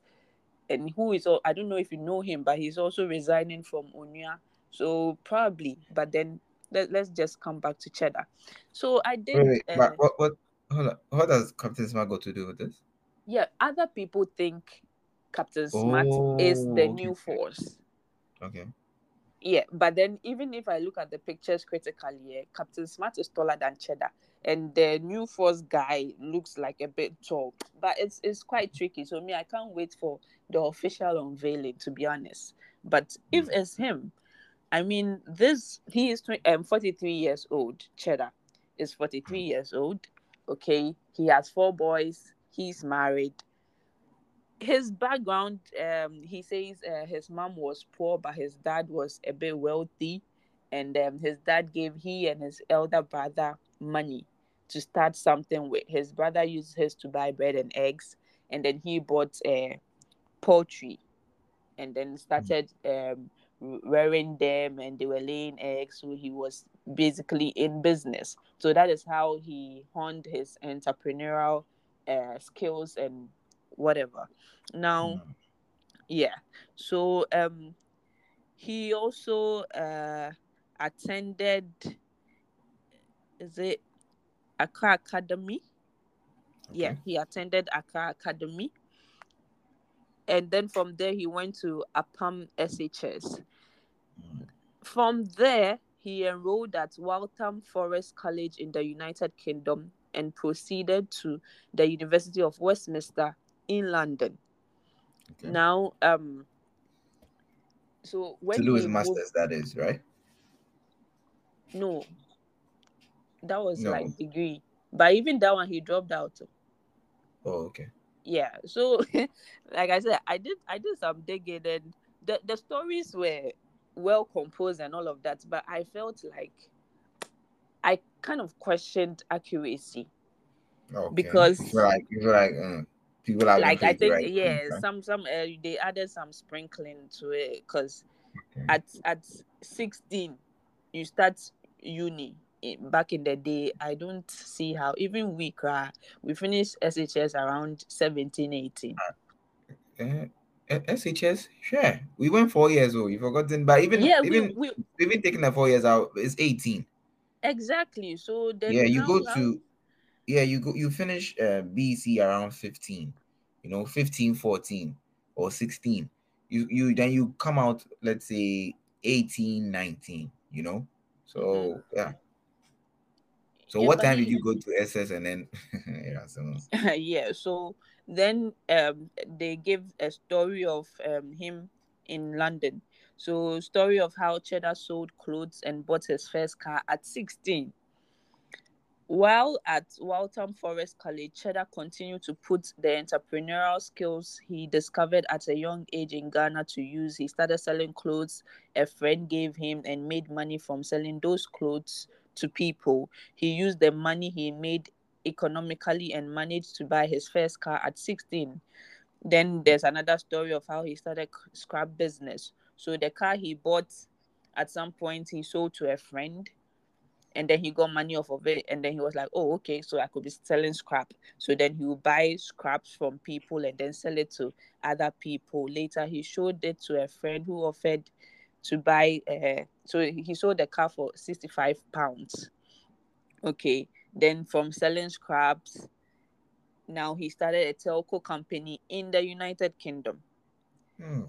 and who is all I don't know if you know him, but he's also resigning from Onua. So probably, but then let, let's just come back to Cheddar. So I did wait, wait, uh, but what what hold on, what does Captain Smart got to do with this? yeah, other people think Captain Smart is Oh, the okay. new force. Okay, Yeah, but then even if I look at the pictures critically, yeah, Captain Smart is taller than Cheddar, and the new force guy looks like a bit tall. But it's it's quite tricky. So me, I can't wait for the official unveiling. To be honest, but if Mm. it's him, I mean, this he is um forty three years old. Cheddar is forty three years old. Okay, he has four boys. He's married his background um he says uh, his mom was poor but his dad was a bit wealthy and um, his dad gave he and his elder brother money to start something with. His brother used his to buy bread and eggs and then he bought uh, poultry and then started um rearing them and they were laying eggs so he was basically in business. So that is how he honed his entrepreneurial uh, skills and whatever. Now Mm. yeah. So um he also uh attended is it Accra Academy yeah he attended Accra Academy and then from there he went to Apam SHS Mm. from there he enrolled at Waltham Forest College in the United Kingdom and proceeded to the University of Westminster in London Okay. now um so when to do his he moved masters, that is right. No, that was No. like degree. But even that one, he dropped out. Oh, okay. Yeah. So, like I said, I did I did some digging, and the the stories were well composed and all of that. But I felt like I kind of questioned accuracy. Okay. Because- like like uh, people are like I think right. yeah, Okay. some some uh, they added some sprinkling to it because Okay. at at 16 you start uni back in the day i don't see how even we cry we finish shs around 17 18 Eh, eh, SHS, sure. We went four years old. You forgotten, but even yeah even we, we even taking the four years out, it's eighteen. exactly so then yeah, you go to yeah, you go you finish uh, BC around 15. You know, 15, 14 or 16. You you then you come out let's say 18, 19, you know? So, Mhm. yeah. So Yeah, what time did you go to SS and then yeah, so yeah so then um they give a story of um him in london. So story of how cheddar sold clothes and bought his first car at 16 while at waltham forest college cheddar continued to put the entrepreneurial skills he discovered at a young age in ghana to use. He started selling clothes a friend gave him and made money from selling those clothes to people he used the money he made economically and managed to buy his first car at 16. Then there's another story of how he started scrap business. So the car he bought at some point he sold to a friend and then he got money off of it and then he was like, "Oh, okay, so I could be selling scrap." So then he would buy scraps from people and then sell it to other people. Later he showed it to a friend who offered to buy uh, so he sold the car for 65 pounds. Okay, then from selling scraps, now he started a telco company in the United Kingdom. hmm.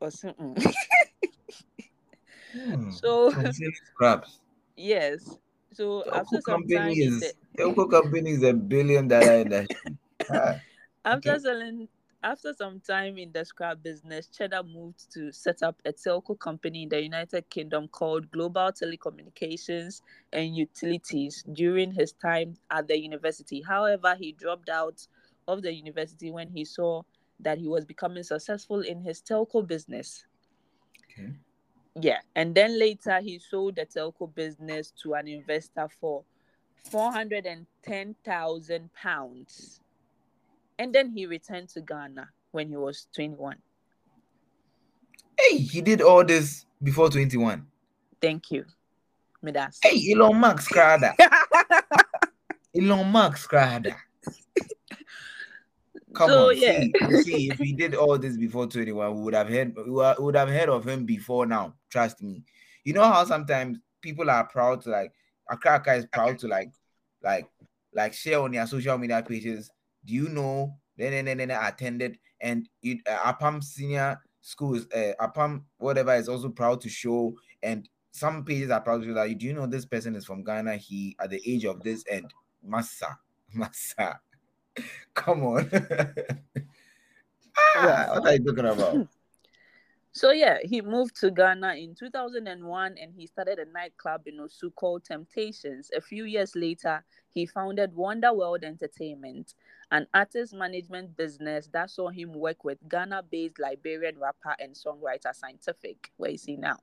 Or. Hmm. So- selling scraps. yes. So after Telco some company he is said- Telco company is a billion dollar industry. Ah, after okay. selling after some time in the scrap business, Cheddar moved to set up a telco company in the United Kingdom called Global Telecommunications and Utilities during his time at the university. However, he dropped out of the university when he saw that he was becoming successful in his telco business. Okay. Yeah, and then later he sold the telco business to an investor for four hundred and ten thousand pounds, and then he returned to Ghana when he was twenty-one. Hey, he did all this before 21. Thank you, Midas. Hey, Elon Musk crowd. Elon Musk crowd. Come So, on, yeah. see, see, if he did all this before 21, we would have heard we would- would have heard of him before now. Trust me. You know how sometimes people are proud to like Akraka is proud to like like like share on their social media pages. Do you know? Then then then, then I attended and it uh, Apam Senior Schools, uh, Apam whatever is also proud to show and some pages are proud to show that do you know this person is from Ghana? He at the age of this and Massa, Massa. Come on. ah, what are you talking about? So yeah, he moved to Ghana in 2001 and he started a nightclub in Osu called Temptations. A few years later, he founded Wonder World Entertainment, an artist management business that saw him work with Ghana-based Liberian rapper and songwriter Scientific, where is he now?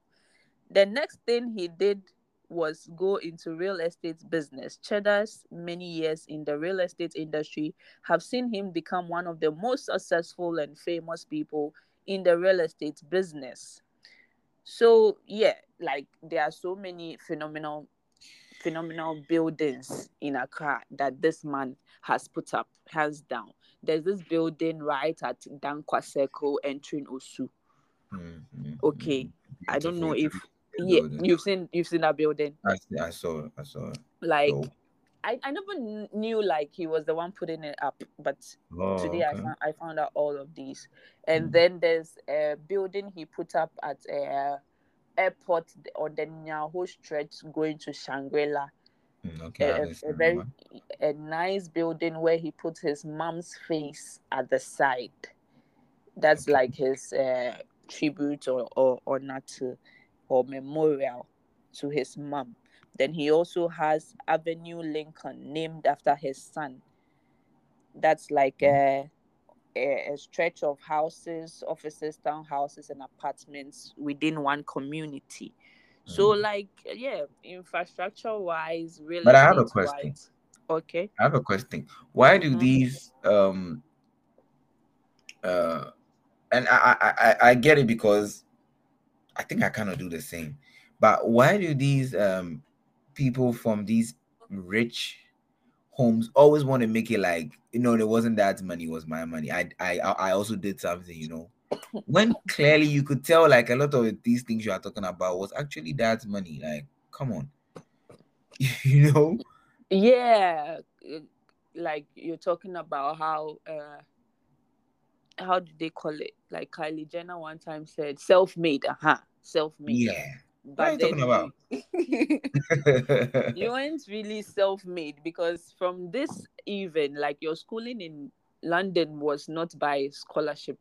The next thing he did was go into real estate business. Cheddar's many years in the real estate industry have seen him become one of the most successful and famous people in the real estate business. So yeah, like there are so many phenomenal phenomenal buildings in Accra that this man has put up, hands down. There's this building right at Danquah Circle entering Osu. Mm, mm, Okay. I don't know if yeah, building. you've seen you've seen that building. I, I saw I saw. Like So, I, I never knew like he was the one putting it up, but oh, today I found I found out all of these. And Mm. then there's a building he put up at a airport on the Nyaho stretch going to Shangri-La. Mm, okay, A, a- very a nice building where he put his mom's face at the side. That's Okay. like his uh, tribute or or or not to or memorial. to his mom. Then he also has Avenue Lincoln, named after his son. That's like a, a, a stretch of houses, offices, townhouses, and apartments within one community. So, Mm. like, yeah, infrastructure wise, really. But I have a question. wise. Okay. I have a question. Why do Mhm. these um uh and I I I, I get it because I think I kind of do the same. But why do these um people from these rich homes always want to make it like you know it wasn't dad's money, it was my money. I I I also did something, you know. When clearly you could tell like a lot of these things you are talking about was actually dad's money. Like, come on. you know? Yeah, uh, like you're talking about how uh how do they call it? Like Kylie Jenner one time said, self-made, uh-huh, self-made. Yeah. What are you talking about? you, weren't really self-made because from this even like your schooling in London was not by scholarship.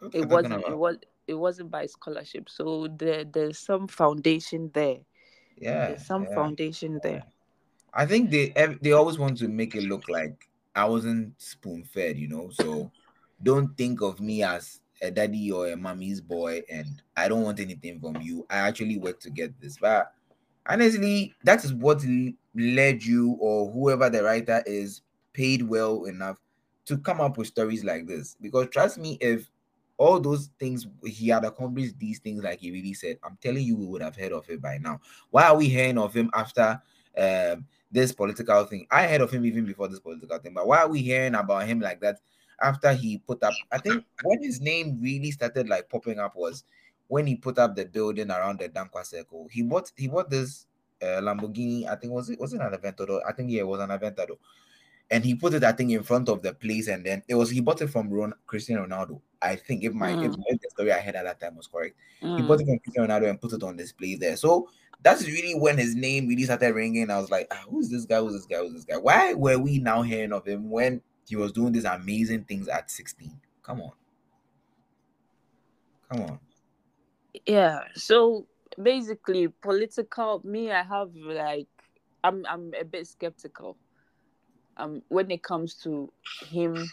What are you It wasn't. It was. It wasn't by scholarship. So there, there's some foundation there. Yeah. There's some yeah. foundation there. I think they they always want to make it look like I wasn't spoon fed, you know. So don't think of me as a daddy or a mommy's boy, and I don't want anything from you. I actually work to get this, but honestly, that is what led you or whoever the writer is paid well enough to come up with stories like this. Because trust me, if all those things he had accomplished these things like he really said, I'm telling you, we would have heard of it by now. Why are we hearing of him after um this political thing? I heard of him even before this political thing, but why are we hearing about him like that after he put up? I think when his name really started like popping up was when he put up the building around the Danquah Circle. He bought he bought this uh, Lamborghini. I think was it was it an Aventador? I think yeah, it was an Aventador. And he put it, I think, in front of the place, and then it was he bought it from Ron, Cristiano Ronaldo. I think if my if, Mm. if the story I had at that time was correct, he bought Mm. it from Cristiano Ronaldo and put it on display there. So that's really when his name really started ringing. I was like, ah, who's this guy? Who's this guy? Who's this guy? Why were we now hearing of him when he was doing these amazing things at 16? Come on. Come on. Yeah. So basically, political. Me, I have like, I'm I'm a bit skeptical. Um, when it comes to him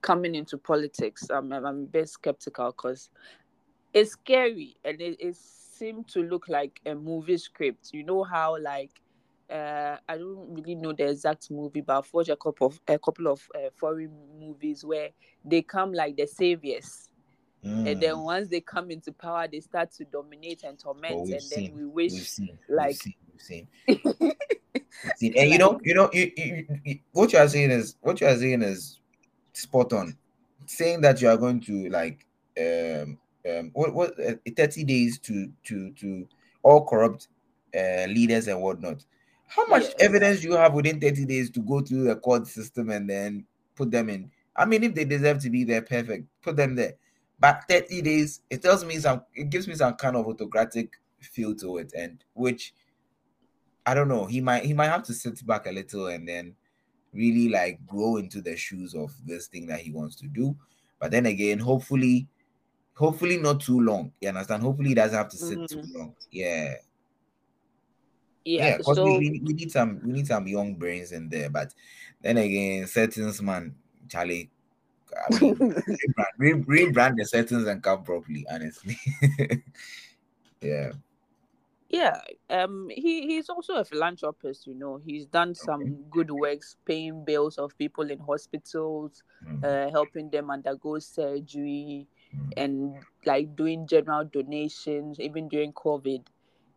coming into politics, I'm I'm, a bit skeptical because it's scary and it, it seemed to look like a movie script. You know how like. Uh, I don't really know the exact movie, but I've watched a couple of a couple of uh, foreign movies where they come like the saviors, and then Mm. once they come into power, they start to dominate and torment, we've and then seen, we we've wish seen, like we've seen, we've. We've. And you know, you know, you, you, you, what you are saying is what you are saying is spot on. Saying that you are going to like um um what what uh, 30 days to to to all corrupt uh leaders and whatnot. How much yes, evidence do you have within 30 days to go through the court system and then put them in? I mean, if they deserve to be there, perfect, put them there. But 30 days, it tells me some it gives me some kind of autocratic feel to it, and which I don't know. He might he might have to sit back a little and then really like grow into the shoes of this thing that he wants to do. But then again, hopefully, hopefully not too long. You understand? Hopefully he doesn't have to sit too Mhm. long. Yeah. Yeah. Yeah, because we, So we, we need some we need some young brains in there. But then again, settings man, Charlie. I mean rebrand, rebrand the settings and come properly, honestly. yeah. yeah, um, he he's also a philanthropist. You know, he's done Okay. some good works, paying bills of people in hospitals, Mm, uh, helping them undergo surgery, mm, and like doing general donations. Even during COVID,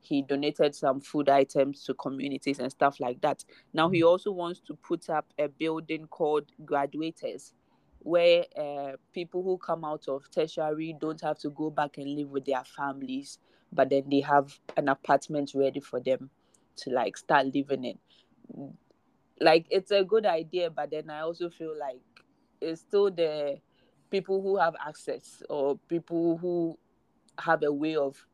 he donated some food items to communities and stuff like that. Now he mm. also wants to put up a building called Graduators, where uh, people who come out of tertiary don't have to go back and live with their families, but then they have an apartment ready for them to like start living in. Like it's a good idea, but then I also feel like it's still the people who have access or people who have a way of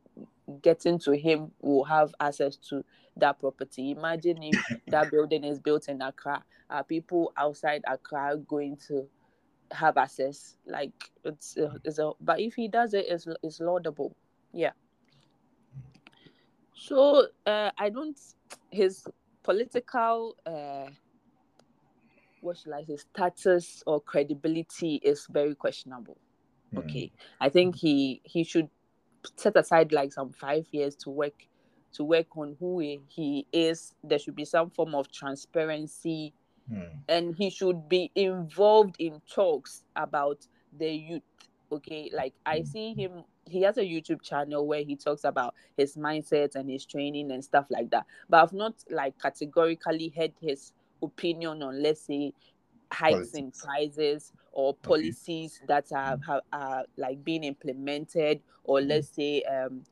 getting to him will have access to that property. Imagine if that building is built in Accra, are people outside Accra going to have access? Like it's a, it's a but if he does it, it's it's laudable. Yeah. So uh, I don't. His political, uh, what should I say, status or credibility is very questionable. Hmm. Okay, I think he he should set aside like some five years to work to work on who he, is. There should be some form of transparency, Hmm. and he should be involved in talks about the youth. Okay, like I see him. He has a YouTube channel where he talks about his mindset and his training and stuff like that. But I've not like categorically heard his opinion on, let's say, hikes in Politics. prices or policies that are, have, are like being implemented, or Mm. let's say um,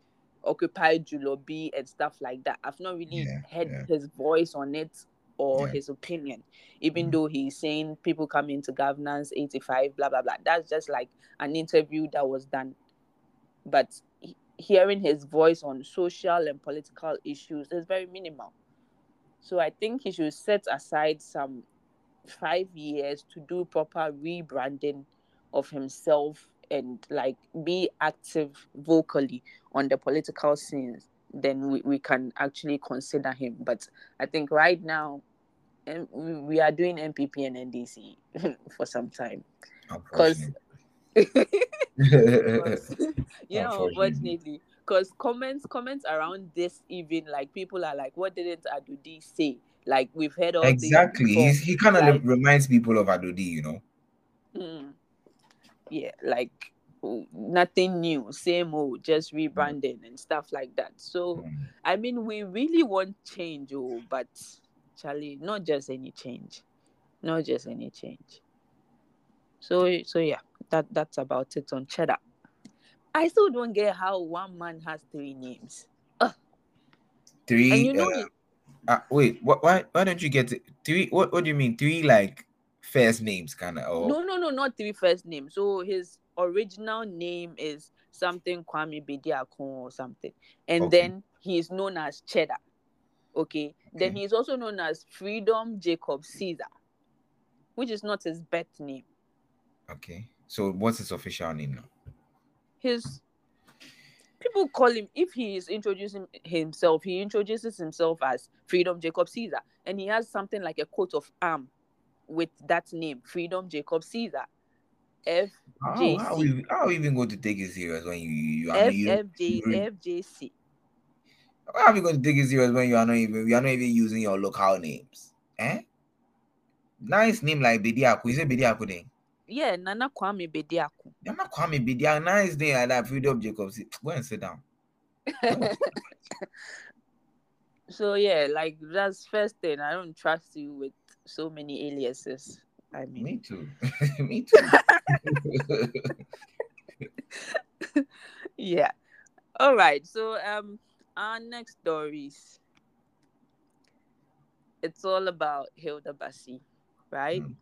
Occupy Julorbi and stuff like that. I've not really Yeah, heard yeah. his voice on it or Yeah. his opinion, even Mm. though he's saying people come into governance 85, blah, blah, blah. That's just like an interview that was done. But he- hearing his voice on social and political issues is very minimal. So I think he should set aside some five years to do proper rebranding of himself and like be active vocally on the political scenes then we, we can actually consider him. But i think right now we, are doing npp and ndc for some time. Because you know Unfortunately. unfortunately. Because comments comments around this even like people are like what didn't adudi say like we've heard all exactly. He's, he kind of Like- reminds people of Adodi, you know. Mm. Yeah, like nothing new, same old, just rebranding and stuff like that. So, Mm. I mean, we really want change, oh, but Charlie, not just any change, not just any change. So, so yeah, that that's about it on Cheddar. I still don't get how one man has three names. Three. And you know, uh, uh, wait, what? Why? Why don't you get it? three? What? What do you mean? Three like first names, kind of? No, no, no, not three first names. So his original name is something Kwame Bediakon or something. And Okay. then he is known as Cheddar. Okay. Then Okay. he is also known as Freedom Jacob Caesar, which is not his birth name. Okay. So what's his official name now? His people call him if he is introducing himself, he introduces himself as Freedom Jacob Caesar. And he has something like a coat of arm with that name, Freedom Jacob Caesar. F How, JC. how, are we even going to take it serious when you, you, I F mean, you F J you read- F J C. how are we going to take it serious when you are not even you are not even using your local names? Eh? Nice name like Bediako. You say Bediako then? Yeah, Nana Kwame Bediako. I'm Kwame Bediako. Nice name like that. Freedom Jacobs. Go and sit down. so yeah, like that's first thing. I don't trust you with so many aliases. I mean, Me too. Me too. yeah. All right. So um, our next stories. It's all about Hilda Baci, right? Mm.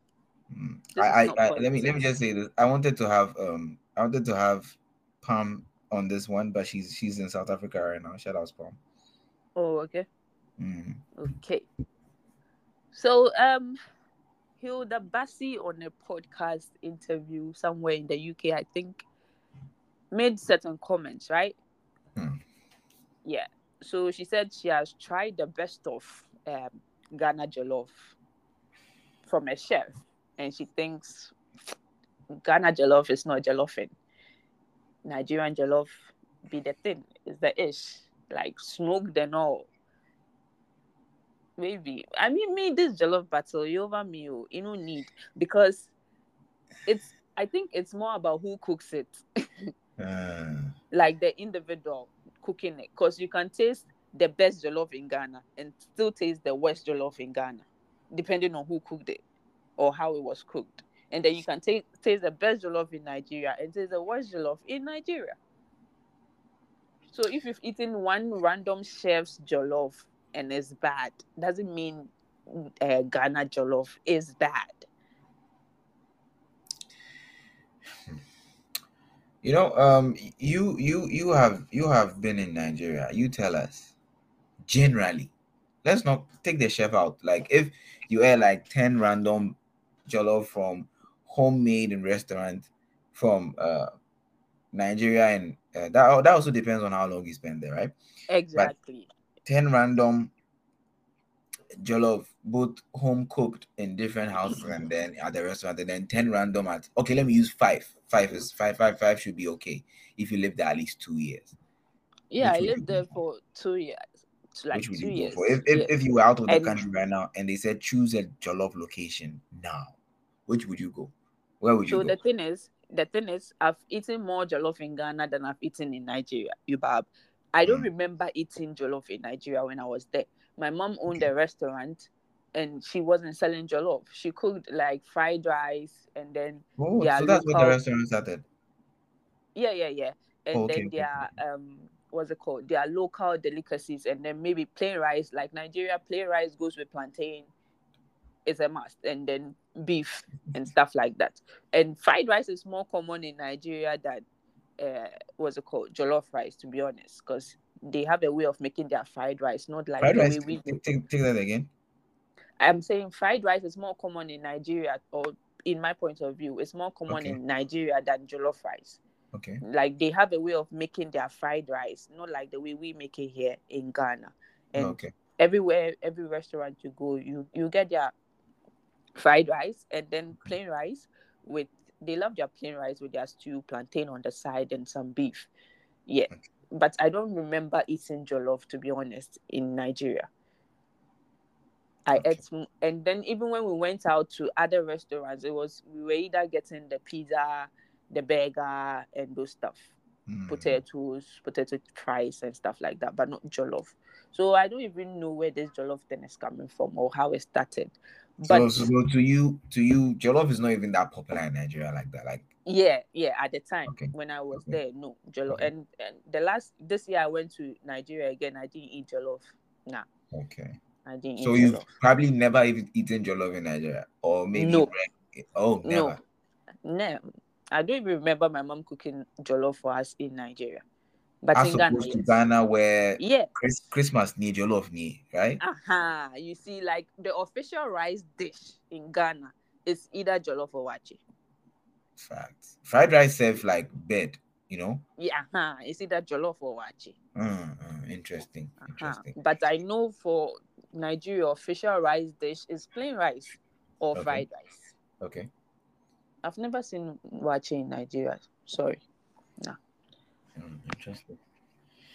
Mm. I, I, let me let me just say this. I wanted to have um I wanted to have Pam on this one, but she's she's in South Africa right now. Shout out Pam. Oh, okay. Mm. Okay. So um Hilda Baci on a podcast interview somewhere in the UK, I think, made certain comments, right? Hmm. Yeah. So she said she has tried the best of um, Ghana jollof from a chef, and she thinks Ghana jollof is not jollofing. Nigerian jollof be the thing, is the ish, like smoked and all. Maybe I mean, me this jollof battle you over me, oh, you don't need because it's. I think it's more about who cooks it, Uh, like the individual cooking it, because you can taste the best jollof in Ghana and still taste the worst jollof in Ghana, depending on who cooked it or how it was cooked. And then you can taste taste the best jollof in Nigeria and taste the worst jollof in Nigeria. So if you've eaten one random chef's jollof and it's bad, doesn't mean uh, Ghana jollof is bad. you know, um, you you you have you have been in Nigeria. You tell us generally. Let's not take the chef out. Like if you ate like ten random jollof from homemade in restaurant from uh Nigeria, and uh, that that also depends on how long you spend there, right? Exactly. 10 random jollof, both home cooked in different houses and then at the restaurant, and then 10 random at okay, let me use five. Five is five, five, five should be okay if you live there at least two years. Yeah, I lived there for two years. Like Which would two you go years. for? If, if, yeah. if you were out of the And- country right now and they said choose a jollof location now, which would you go? Where would you So go? So the thing is, the thing is, I've eaten more jollof in Ghana than I've eaten in Nigeria. Ubab. I don't Mm. remember eating jollof in Nigeria when I was there. My mom owned Okay. a restaurant, and she wasn't selling jollof. She cooked like fried rice, and then oh, yeah, so that's what the local- restaurant started. yeah, yeah, yeah, and Oh, okay, then okay, their um, what's it called? Their local delicacies, and then maybe plain rice. Like Nigeria, plain rice goes with plantain. Is a must, and then beef and stuff like that. And fried rice is more common in Nigeria than uh, what's it called jollof rice, to be honest, because they have a way of making their fried rice, not like Fried the rice. way we do. Take, take, that again. I'm saying fried rice is more common in Nigeria, or in my point of view, it's more common Okay. in Nigeria than jollof rice. Okay. Like they have a way of making their fried rice, not like the way we make it here in Ghana. And okay. everywhere, every restaurant you go, you you get their fried rice and then plain rice with. They love their plain rice with their stew, plantain on the side, and some beef. Yeah, Okay. but I don't remember eating jollof to be honest in Nigeria. I Okay. ate, and then even when we went out to other restaurants, it was we were either getting the pizza, the burger, and those stuff, Mm. potatoes, potato fries, and stuff like that, but not jollof. So I don't even know where this jollof thing is coming from or how it started. But so, so to you, to you, jollof is not even that popular in Nigeria like that. Like, yeah, yeah, at the time Okay. when I was Okay. there, no jollof. Okay. And, and the last this year I went to Nigeria again. I didn't eat jollof. Nah, okay. I didn't So you've probably never even eaten jollof in Nigeria, or maybe No. oh, never. No, no. I don't even remember my mom cooking jollof for us in Nigeria. But As in Ghana, opposed to yes. Ghana, where Yeah. Chris, Christmas need jollof need right? Aha. You see, like the official rice dish in Ghana is either jollof or waakye. Fact. Fried rice serve like bed, you know. Yeah, uh-huh. it's either jollof or waakye. Mm, mm, interesting. Uh-huh. Interesting. But I know for Nigeria, official rice dish is plain rice or Okay. fried rice. Okay. I've never seen waakye in Nigeria. Sorry. Mm, interesting.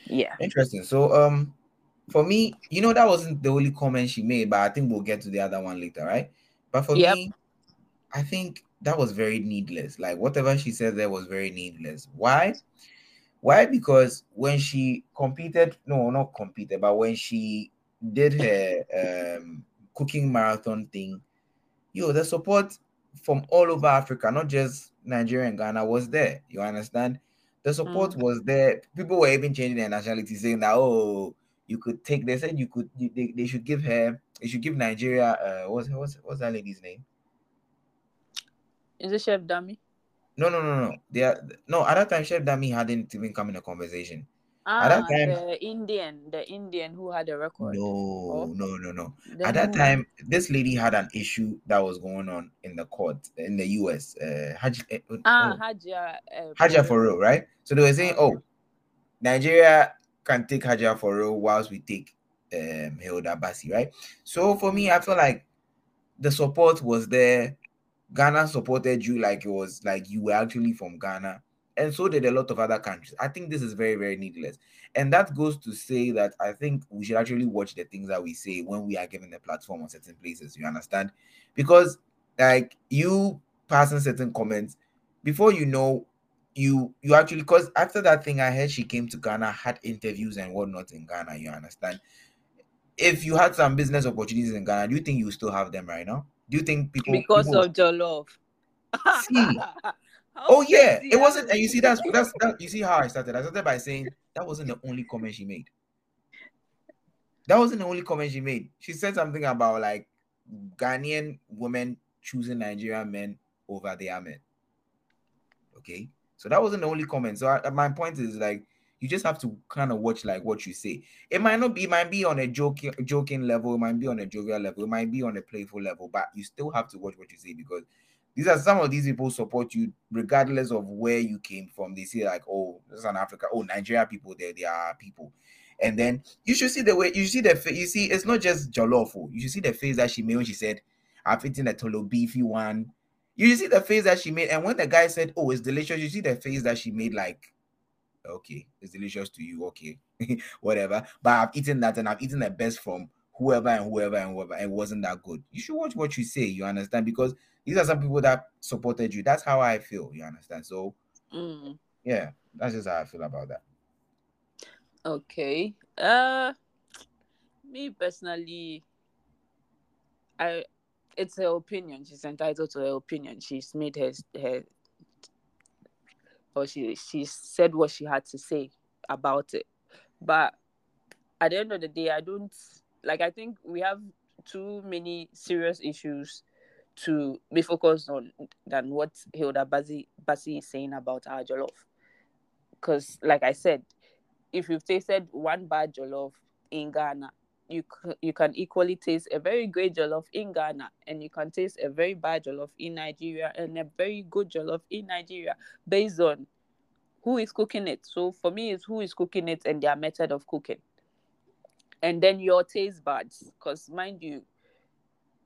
Yeah. Interesting. So um for me, you know, that wasn't the only comment she made, but I think we'll get to the other one later, right? But for Yep. me, I think that was very needless. Like whatever she said there was very needless. Why? Why? Because when she competed, no, not competed, but when she did her um cooking marathon thing, yo, the support from all over Africa, not just Nigeria and Ghana, was there. You understand? The support was there. People were even changing their nationality, saying that oh, you could take. They said you could. You, they, they should give her. They should give Nigeria. Uh, what's what's what's that lady's name? Is it Chef Dami? No, no, no, no. They are no. At that time, Chef Dami hadn't even come in a conversation. Ah, that time- the Indian, the Indian who had a record. No, no, no, no. Then At that time, this lady had an issue that was going on in the court in the US. Uh, Haj, eh, oh, Ah, oh, Haja. Uh, Haja for real, right? So they were saying, Ah. oh, Nigeria can take Haja for real whilst we take um Hilda Baci, right? So for me, I feel like the support was there. Ghana supported you like it was like you were actually from Ghana, and so did a lot of other countries. I think this is very, very needless. And that goes to say that I think we should actually watch the things that we say when we are given the platform on certain places. You understand? Because like you passing certain comments, before you know, you you actually because after that thing I heard she came to Ghana, had interviews and whatnot in Ghana. You understand? If you had some business opportunities in Ghana, do you think you still have them right now? Do you think people because people- of Jollof. See. Oh yeah, it wasn't. And you see, that's that's that. You see how I started. I started by saying that wasn't the only comment she made. That wasn't the only comment she made. She said something about like Ghanaian women choosing Nigerian men over their men. Okay, so that wasn't the only comment. So I, uh, my point is like you just have to kind of watch like what you say. It might not be, it might be on a joking joking level, it might be on a jovial level, it might be on a playful level, but you still have to watch what you say because these are some of these people support you regardless of where you came from. They say like, oh, this is an Africa, oh, Nigeria people, there they are people. And then you should see the way you see the face. You see, it's not just jollof. oh. You should see the face that she made when she said, "I've eaten a tolo beefy one." You see the face that she made, and when the guy said, "Oh, it's delicious," you see the face that she made, like, "Okay, it's delicious to you, okay, whatever." But I've eaten that, and I've eaten the best from whoever and whoever and whoever, it wasn't that good. You should watch what you say. You understand? Because these are some people that supported you. That's how I feel. You understand? So Mm. yeah, that's just how I feel about that. Okay. Uh me personally I it's her opinion. She's entitled to her opinion. She's made her her or she she said what she had to say about it. But at the end of the day, I don't like I think we have too many serious issues to be focused on than what Hilda Baci Baci is saying about our jollof. Because like I said, if you've tasted one bad jollof in Ghana, you you can equally taste a very great jollof in Ghana, and you can taste a very bad jollof in Nigeria, and a very good jollof in Nigeria, based on who is cooking it. So for me, it's who is cooking it and their method of cooking, and then your taste buds. Because mind you,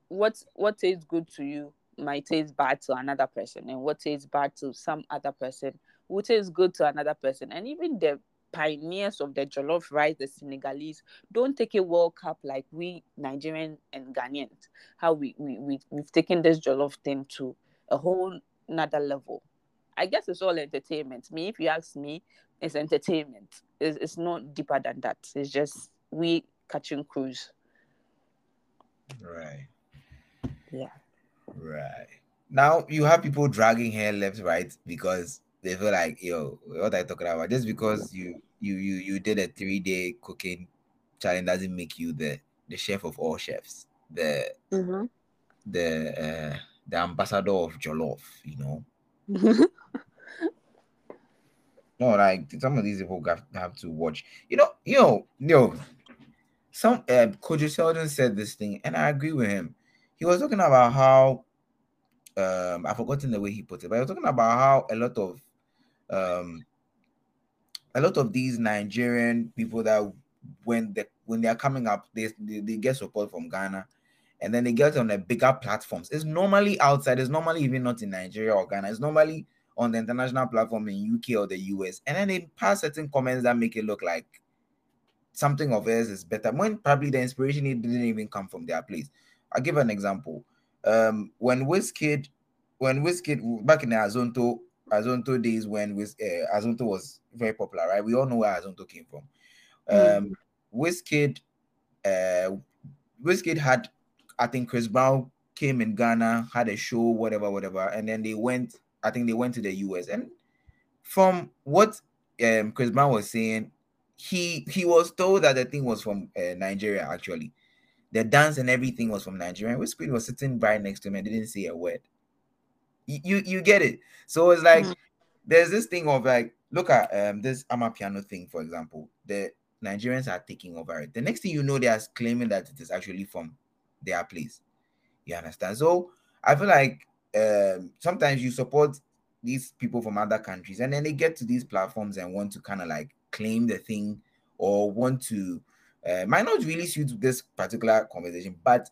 what what tastes good to you might taste bad to another person, and what tastes bad to some other person will taste good to another person, and even the pioneers of the jollof rice, the Senegalese, don't take a World Cup like we Nigerian and Ghanaians. How we, we, we we've taken this jollof thing to a whole another level. I guess it's all entertainment. Me, if you ask me, it's entertainment. It's, it's not deeper than that. It's just we catching cruise. Right. Yeah. Right. Now you have people dragging hair left, right, because they feel like, yo, what are you talking about? Just because you you you you did a three day cooking challenge doesn't make you the the chef of all chefs, the Mm-hmm. the uh, the ambassador of Jollof, you know. No, like some of these people have, have to watch. You know, you know, you know. Some um, Kwadwo Sheldon said this thing, and I agree with him. He was talking about how um I've forgotten the way he put it, but he was talking about how a lot of um a lot of these Nigerian people that when they when they are coming up, they, they, they get support from Ghana and then they get on the bigger platforms. It's normally outside, it's normally even not in Nigeria or Ghana, it's normally on the international platform in UK or the US, and then they pass certain comments that make it look like something of theirs is better when probably the inspiration it didn't even come from their place. I'll give an example. Um, when Wizkid, when Wizkid back in the Azonto Azonto days when Wiz, uh, Azonto was very popular, right? We all know where Azonto came from. Um, Wizkid, uh, Wizkid had, I think Chris Brown came in Ghana, had a show, whatever, whatever, and then they went. I think they went to the US, and from what um Chris Brown was saying, he he was told that the thing was from uh, Nigeria. Actually, the dance and everything was from Nigeria. And Wizkid was sitting right next to him and didn't say a word. You you, you get it? So it's like Mhm. there's this thing of like look at um this Amapiano thing, for example. The Nigerians are taking over it. The next thing you know, they are claiming that it is actually from their place. You understand? So I feel like um sometimes you support these people from other countries and then they get to these platforms and want to kind of like claim the thing or want to uh, might not really suit this particular conversation, but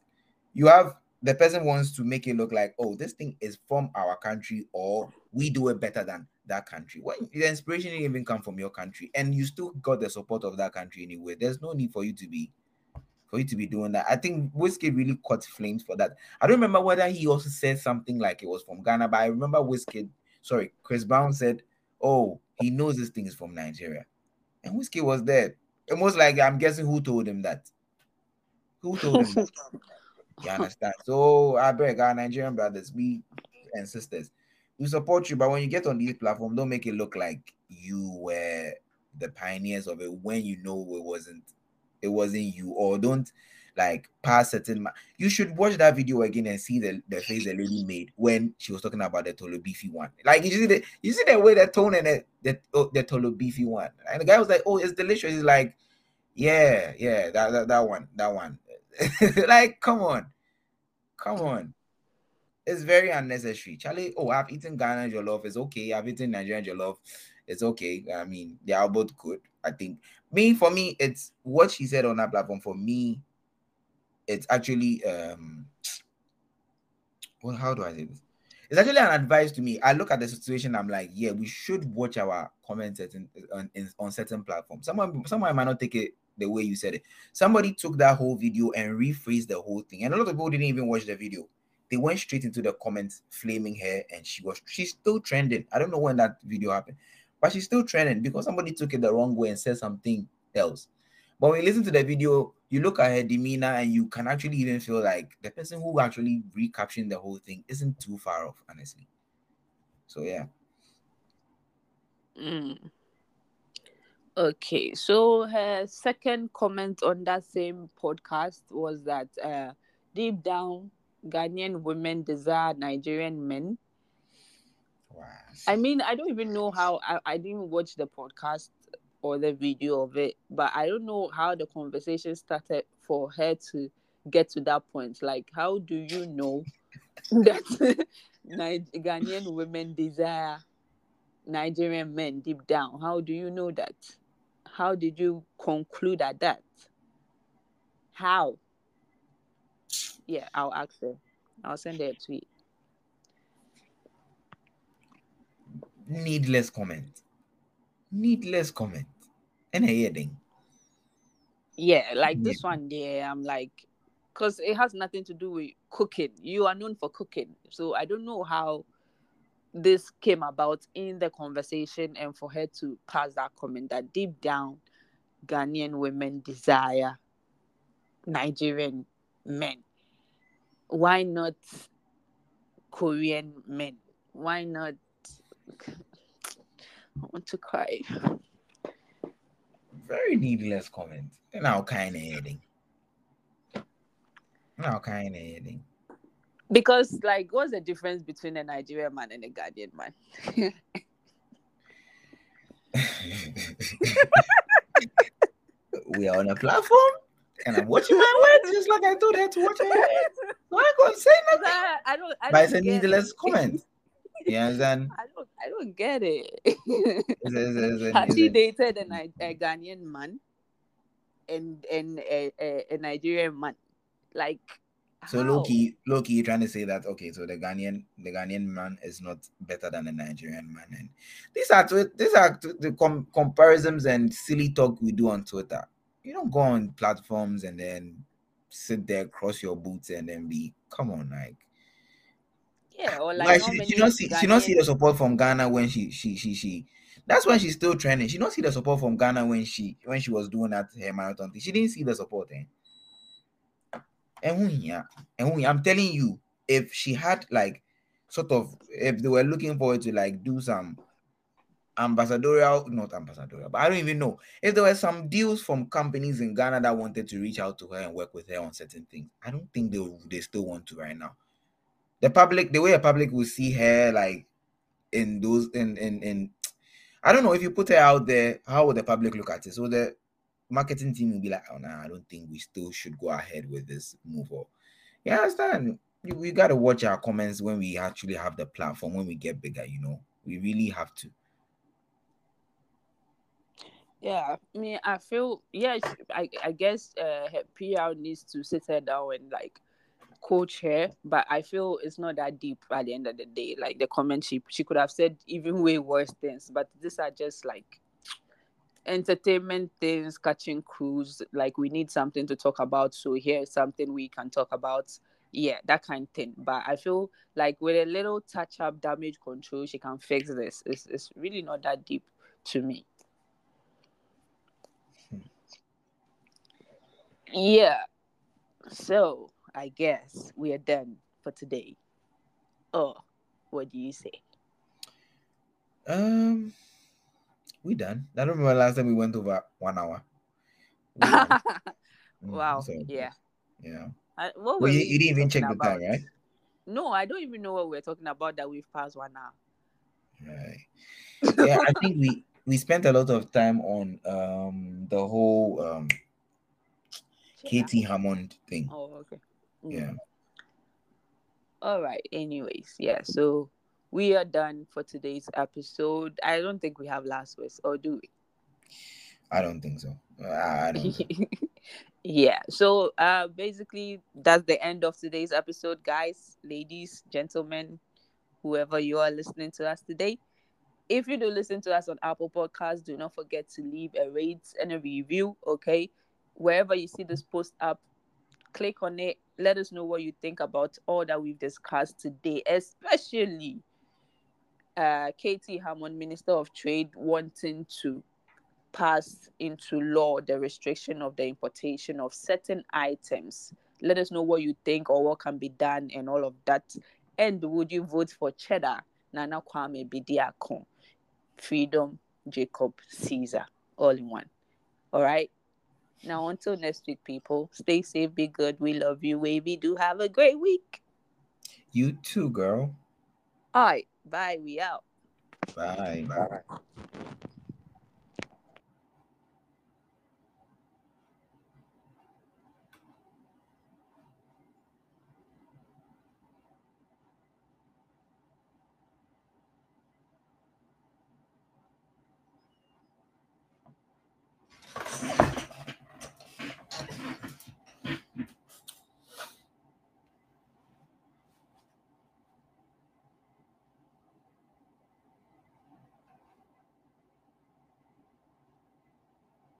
you have the person wants to make it look like, oh, this thing is from our country, or we do it better than that country. When the inspiration didn't even come from your country, and you still got the support of that country anyway, there's no need for you to be for you to be doing that. I think Wizkid really caught flames for that. I don't remember whether he also said something like it was from Ghana, but I remember Wizkid, sorry, Chris Brown said, Oh, he knows this thing is from Nigeria. And Wizkid was there. Almost like I'm guessing who told him that. Who told him that? You understand? So I beg our Nigerian brothers, we and sisters, we support you, but when you get on these platforms, don't make it look like you were the pioneers of it when you know it wasn't it wasn't you, or don't like pass certain ma- you should watch that video again and see the, the face the lady made when she was talking about the Tolo beefy one. Like you see the you see the way the tone and the the, oh, the Tolo beefy one. And the guy was like, Oh, it's delicious. He's like, Yeah, yeah, that that, that one, that one. like, come on, come on. It's very unnecessary. Charlie, oh, I've eaten Ghana jollof. It's okay. I've eaten Nigerian jollof. It's okay. I mean, they are both good. I think me for me, it's what she said on that platform. For me, it's actually um well, how do I say this? It's actually an advice to me. I look at the situation, I'm like, yeah, we should watch our comments on, on, certain platforms. Someone someone might not take it the way you said it. Somebody took that whole video and rephrased the whole thing. And a lot of people didn't even watch the video. They went straight into the comments flaming her, and she was she's still trending. I don't know when that video happened, but she's still trending because somebody took it the wrong way and said something else. But when you listen to the video, you look at her demeanor and you can actually even feel like the person who actually recapturing the whole thing isn't too far off, honestly. So yeah. Mm. Okay, so her second comment on that same podcast was that uh, deep down, Ghanaian women desire Nigerian men. Wow. I mean, I don't even know how I, I didn't watch the podcast or the video of it, but I don't know how the conversation started for her to get to that point. Like, how do you know that Ghanaian women desire Nigerian men deep down? How do you know that? how did you conclude at that? How? Yeah, I'll ask her. I'll send her a tweet. Needless comment. Needless comment. And heading. Yeah, like yeah. this one there, I'm like, because it has nothing to do with cooking. You are known for cooking. So I don't know how this came about in the conversation and for her to pass that comment that deep down Ghanaian women desire Nigerian men. Why not Korean men? Why not? I want to cry. Very needless comment. Now kind of heading. Now kind of heading. Because, like, what's the difference between a Nigerian man and a Ghanaian man? we are on a platform and I'm watching my words just like I told her to watch head. So I can't say nothing. I, I don't. I but it's a needless it. comment. You understand? I don't. I don't get it. it's, it's, it's, she dated a, mm. a Ghanaian man and and a, a, a Nigerian man? Like so Loki, Loki, you're trying to say that okay, so the Ghanaian, the Ghanaian man is not better than the Nigerian man, and these are these are the com- comparisons and silly talk we do on Twitter. You don't go on platforms and then sit there, cross your boots, and then be come on, like yeah, or like, like she, she don't see she don't see the support from Ghana when she she she she. That's when she's still trending. She don't see the support from Ghana when she when she was doing that her marathon thing. She didn't see the support. Eh? I'm telling you, if she had like sort of if they were looking forward to like do some ambassadorial, not ambassadorial, but I don't even know if there were some deals from companies in Ghana that wanted to reach out to her and work with her on certain things. I don't think they they still want to right now. The public, the way a public will see her like in those in in in I don't know if you put her out there, how would the public look at it? So the marketing team will be like, oh, nah, I don't think we still should go ahead with this move. Or, you understand? We got to watch our comments when we actually have the platform, when we get bigger, you know. We really have to. Yeah, I mean, I feel, yeah, I, I guess uh, her PR needs to sit her down and like coach her, but I feel it's not that deep at the end of the day. Like the comment she she could have said even way worse things, but these are just like entertainment things, catching cruise. Like we need something to talk about. So here's something we can talk about. Yeah, that kind of thing. But I feel like with a little touch up damage control, she can fix this. It's, it's really not that deep to me. Hmm. Yeah. So I guess we are done for today. Oh, what do you say? Um we done. I don't remember last time we went over one hour. wow. So, yeah. Yeah. I, what well, you, you, didn't even check about? the time, right? No, I don't even know what we're talking about that we've passed one hour. Right. Yeah, I think we we spent a lot of time on um the whole um KT Hammond thing. Oh, okay. Yeah. All right. Anyways, yeah. So we are done for today's episode. I don't think we have last words, or do we? I don't think so. I, I don't. Think. yeah. So uh basically that's the end of today's episode, guys, ladies, gentlemen, whoever you are listening to us today. If you do listen to us on Apple Podcasts, do not forget to leave a rate and a review. Okay. Wherever you see this post up, click on it. Let us know what you think about all that we've discussed today, especially uh, KT Hammond, Minister of Trade, wanting to pass into law the restriction of the importation of certain items. Let us know what you think or what can be done and all of that. And would you vote for Cheddar, Nana Kwame Bediako, Freedom, Jacob, Caesar, all in one? All right. Now, until next week, people, stay safe, be good. We love you, Wavy. Do have a great week. You too, girl. All right. Bye. We out. Bye. Bye.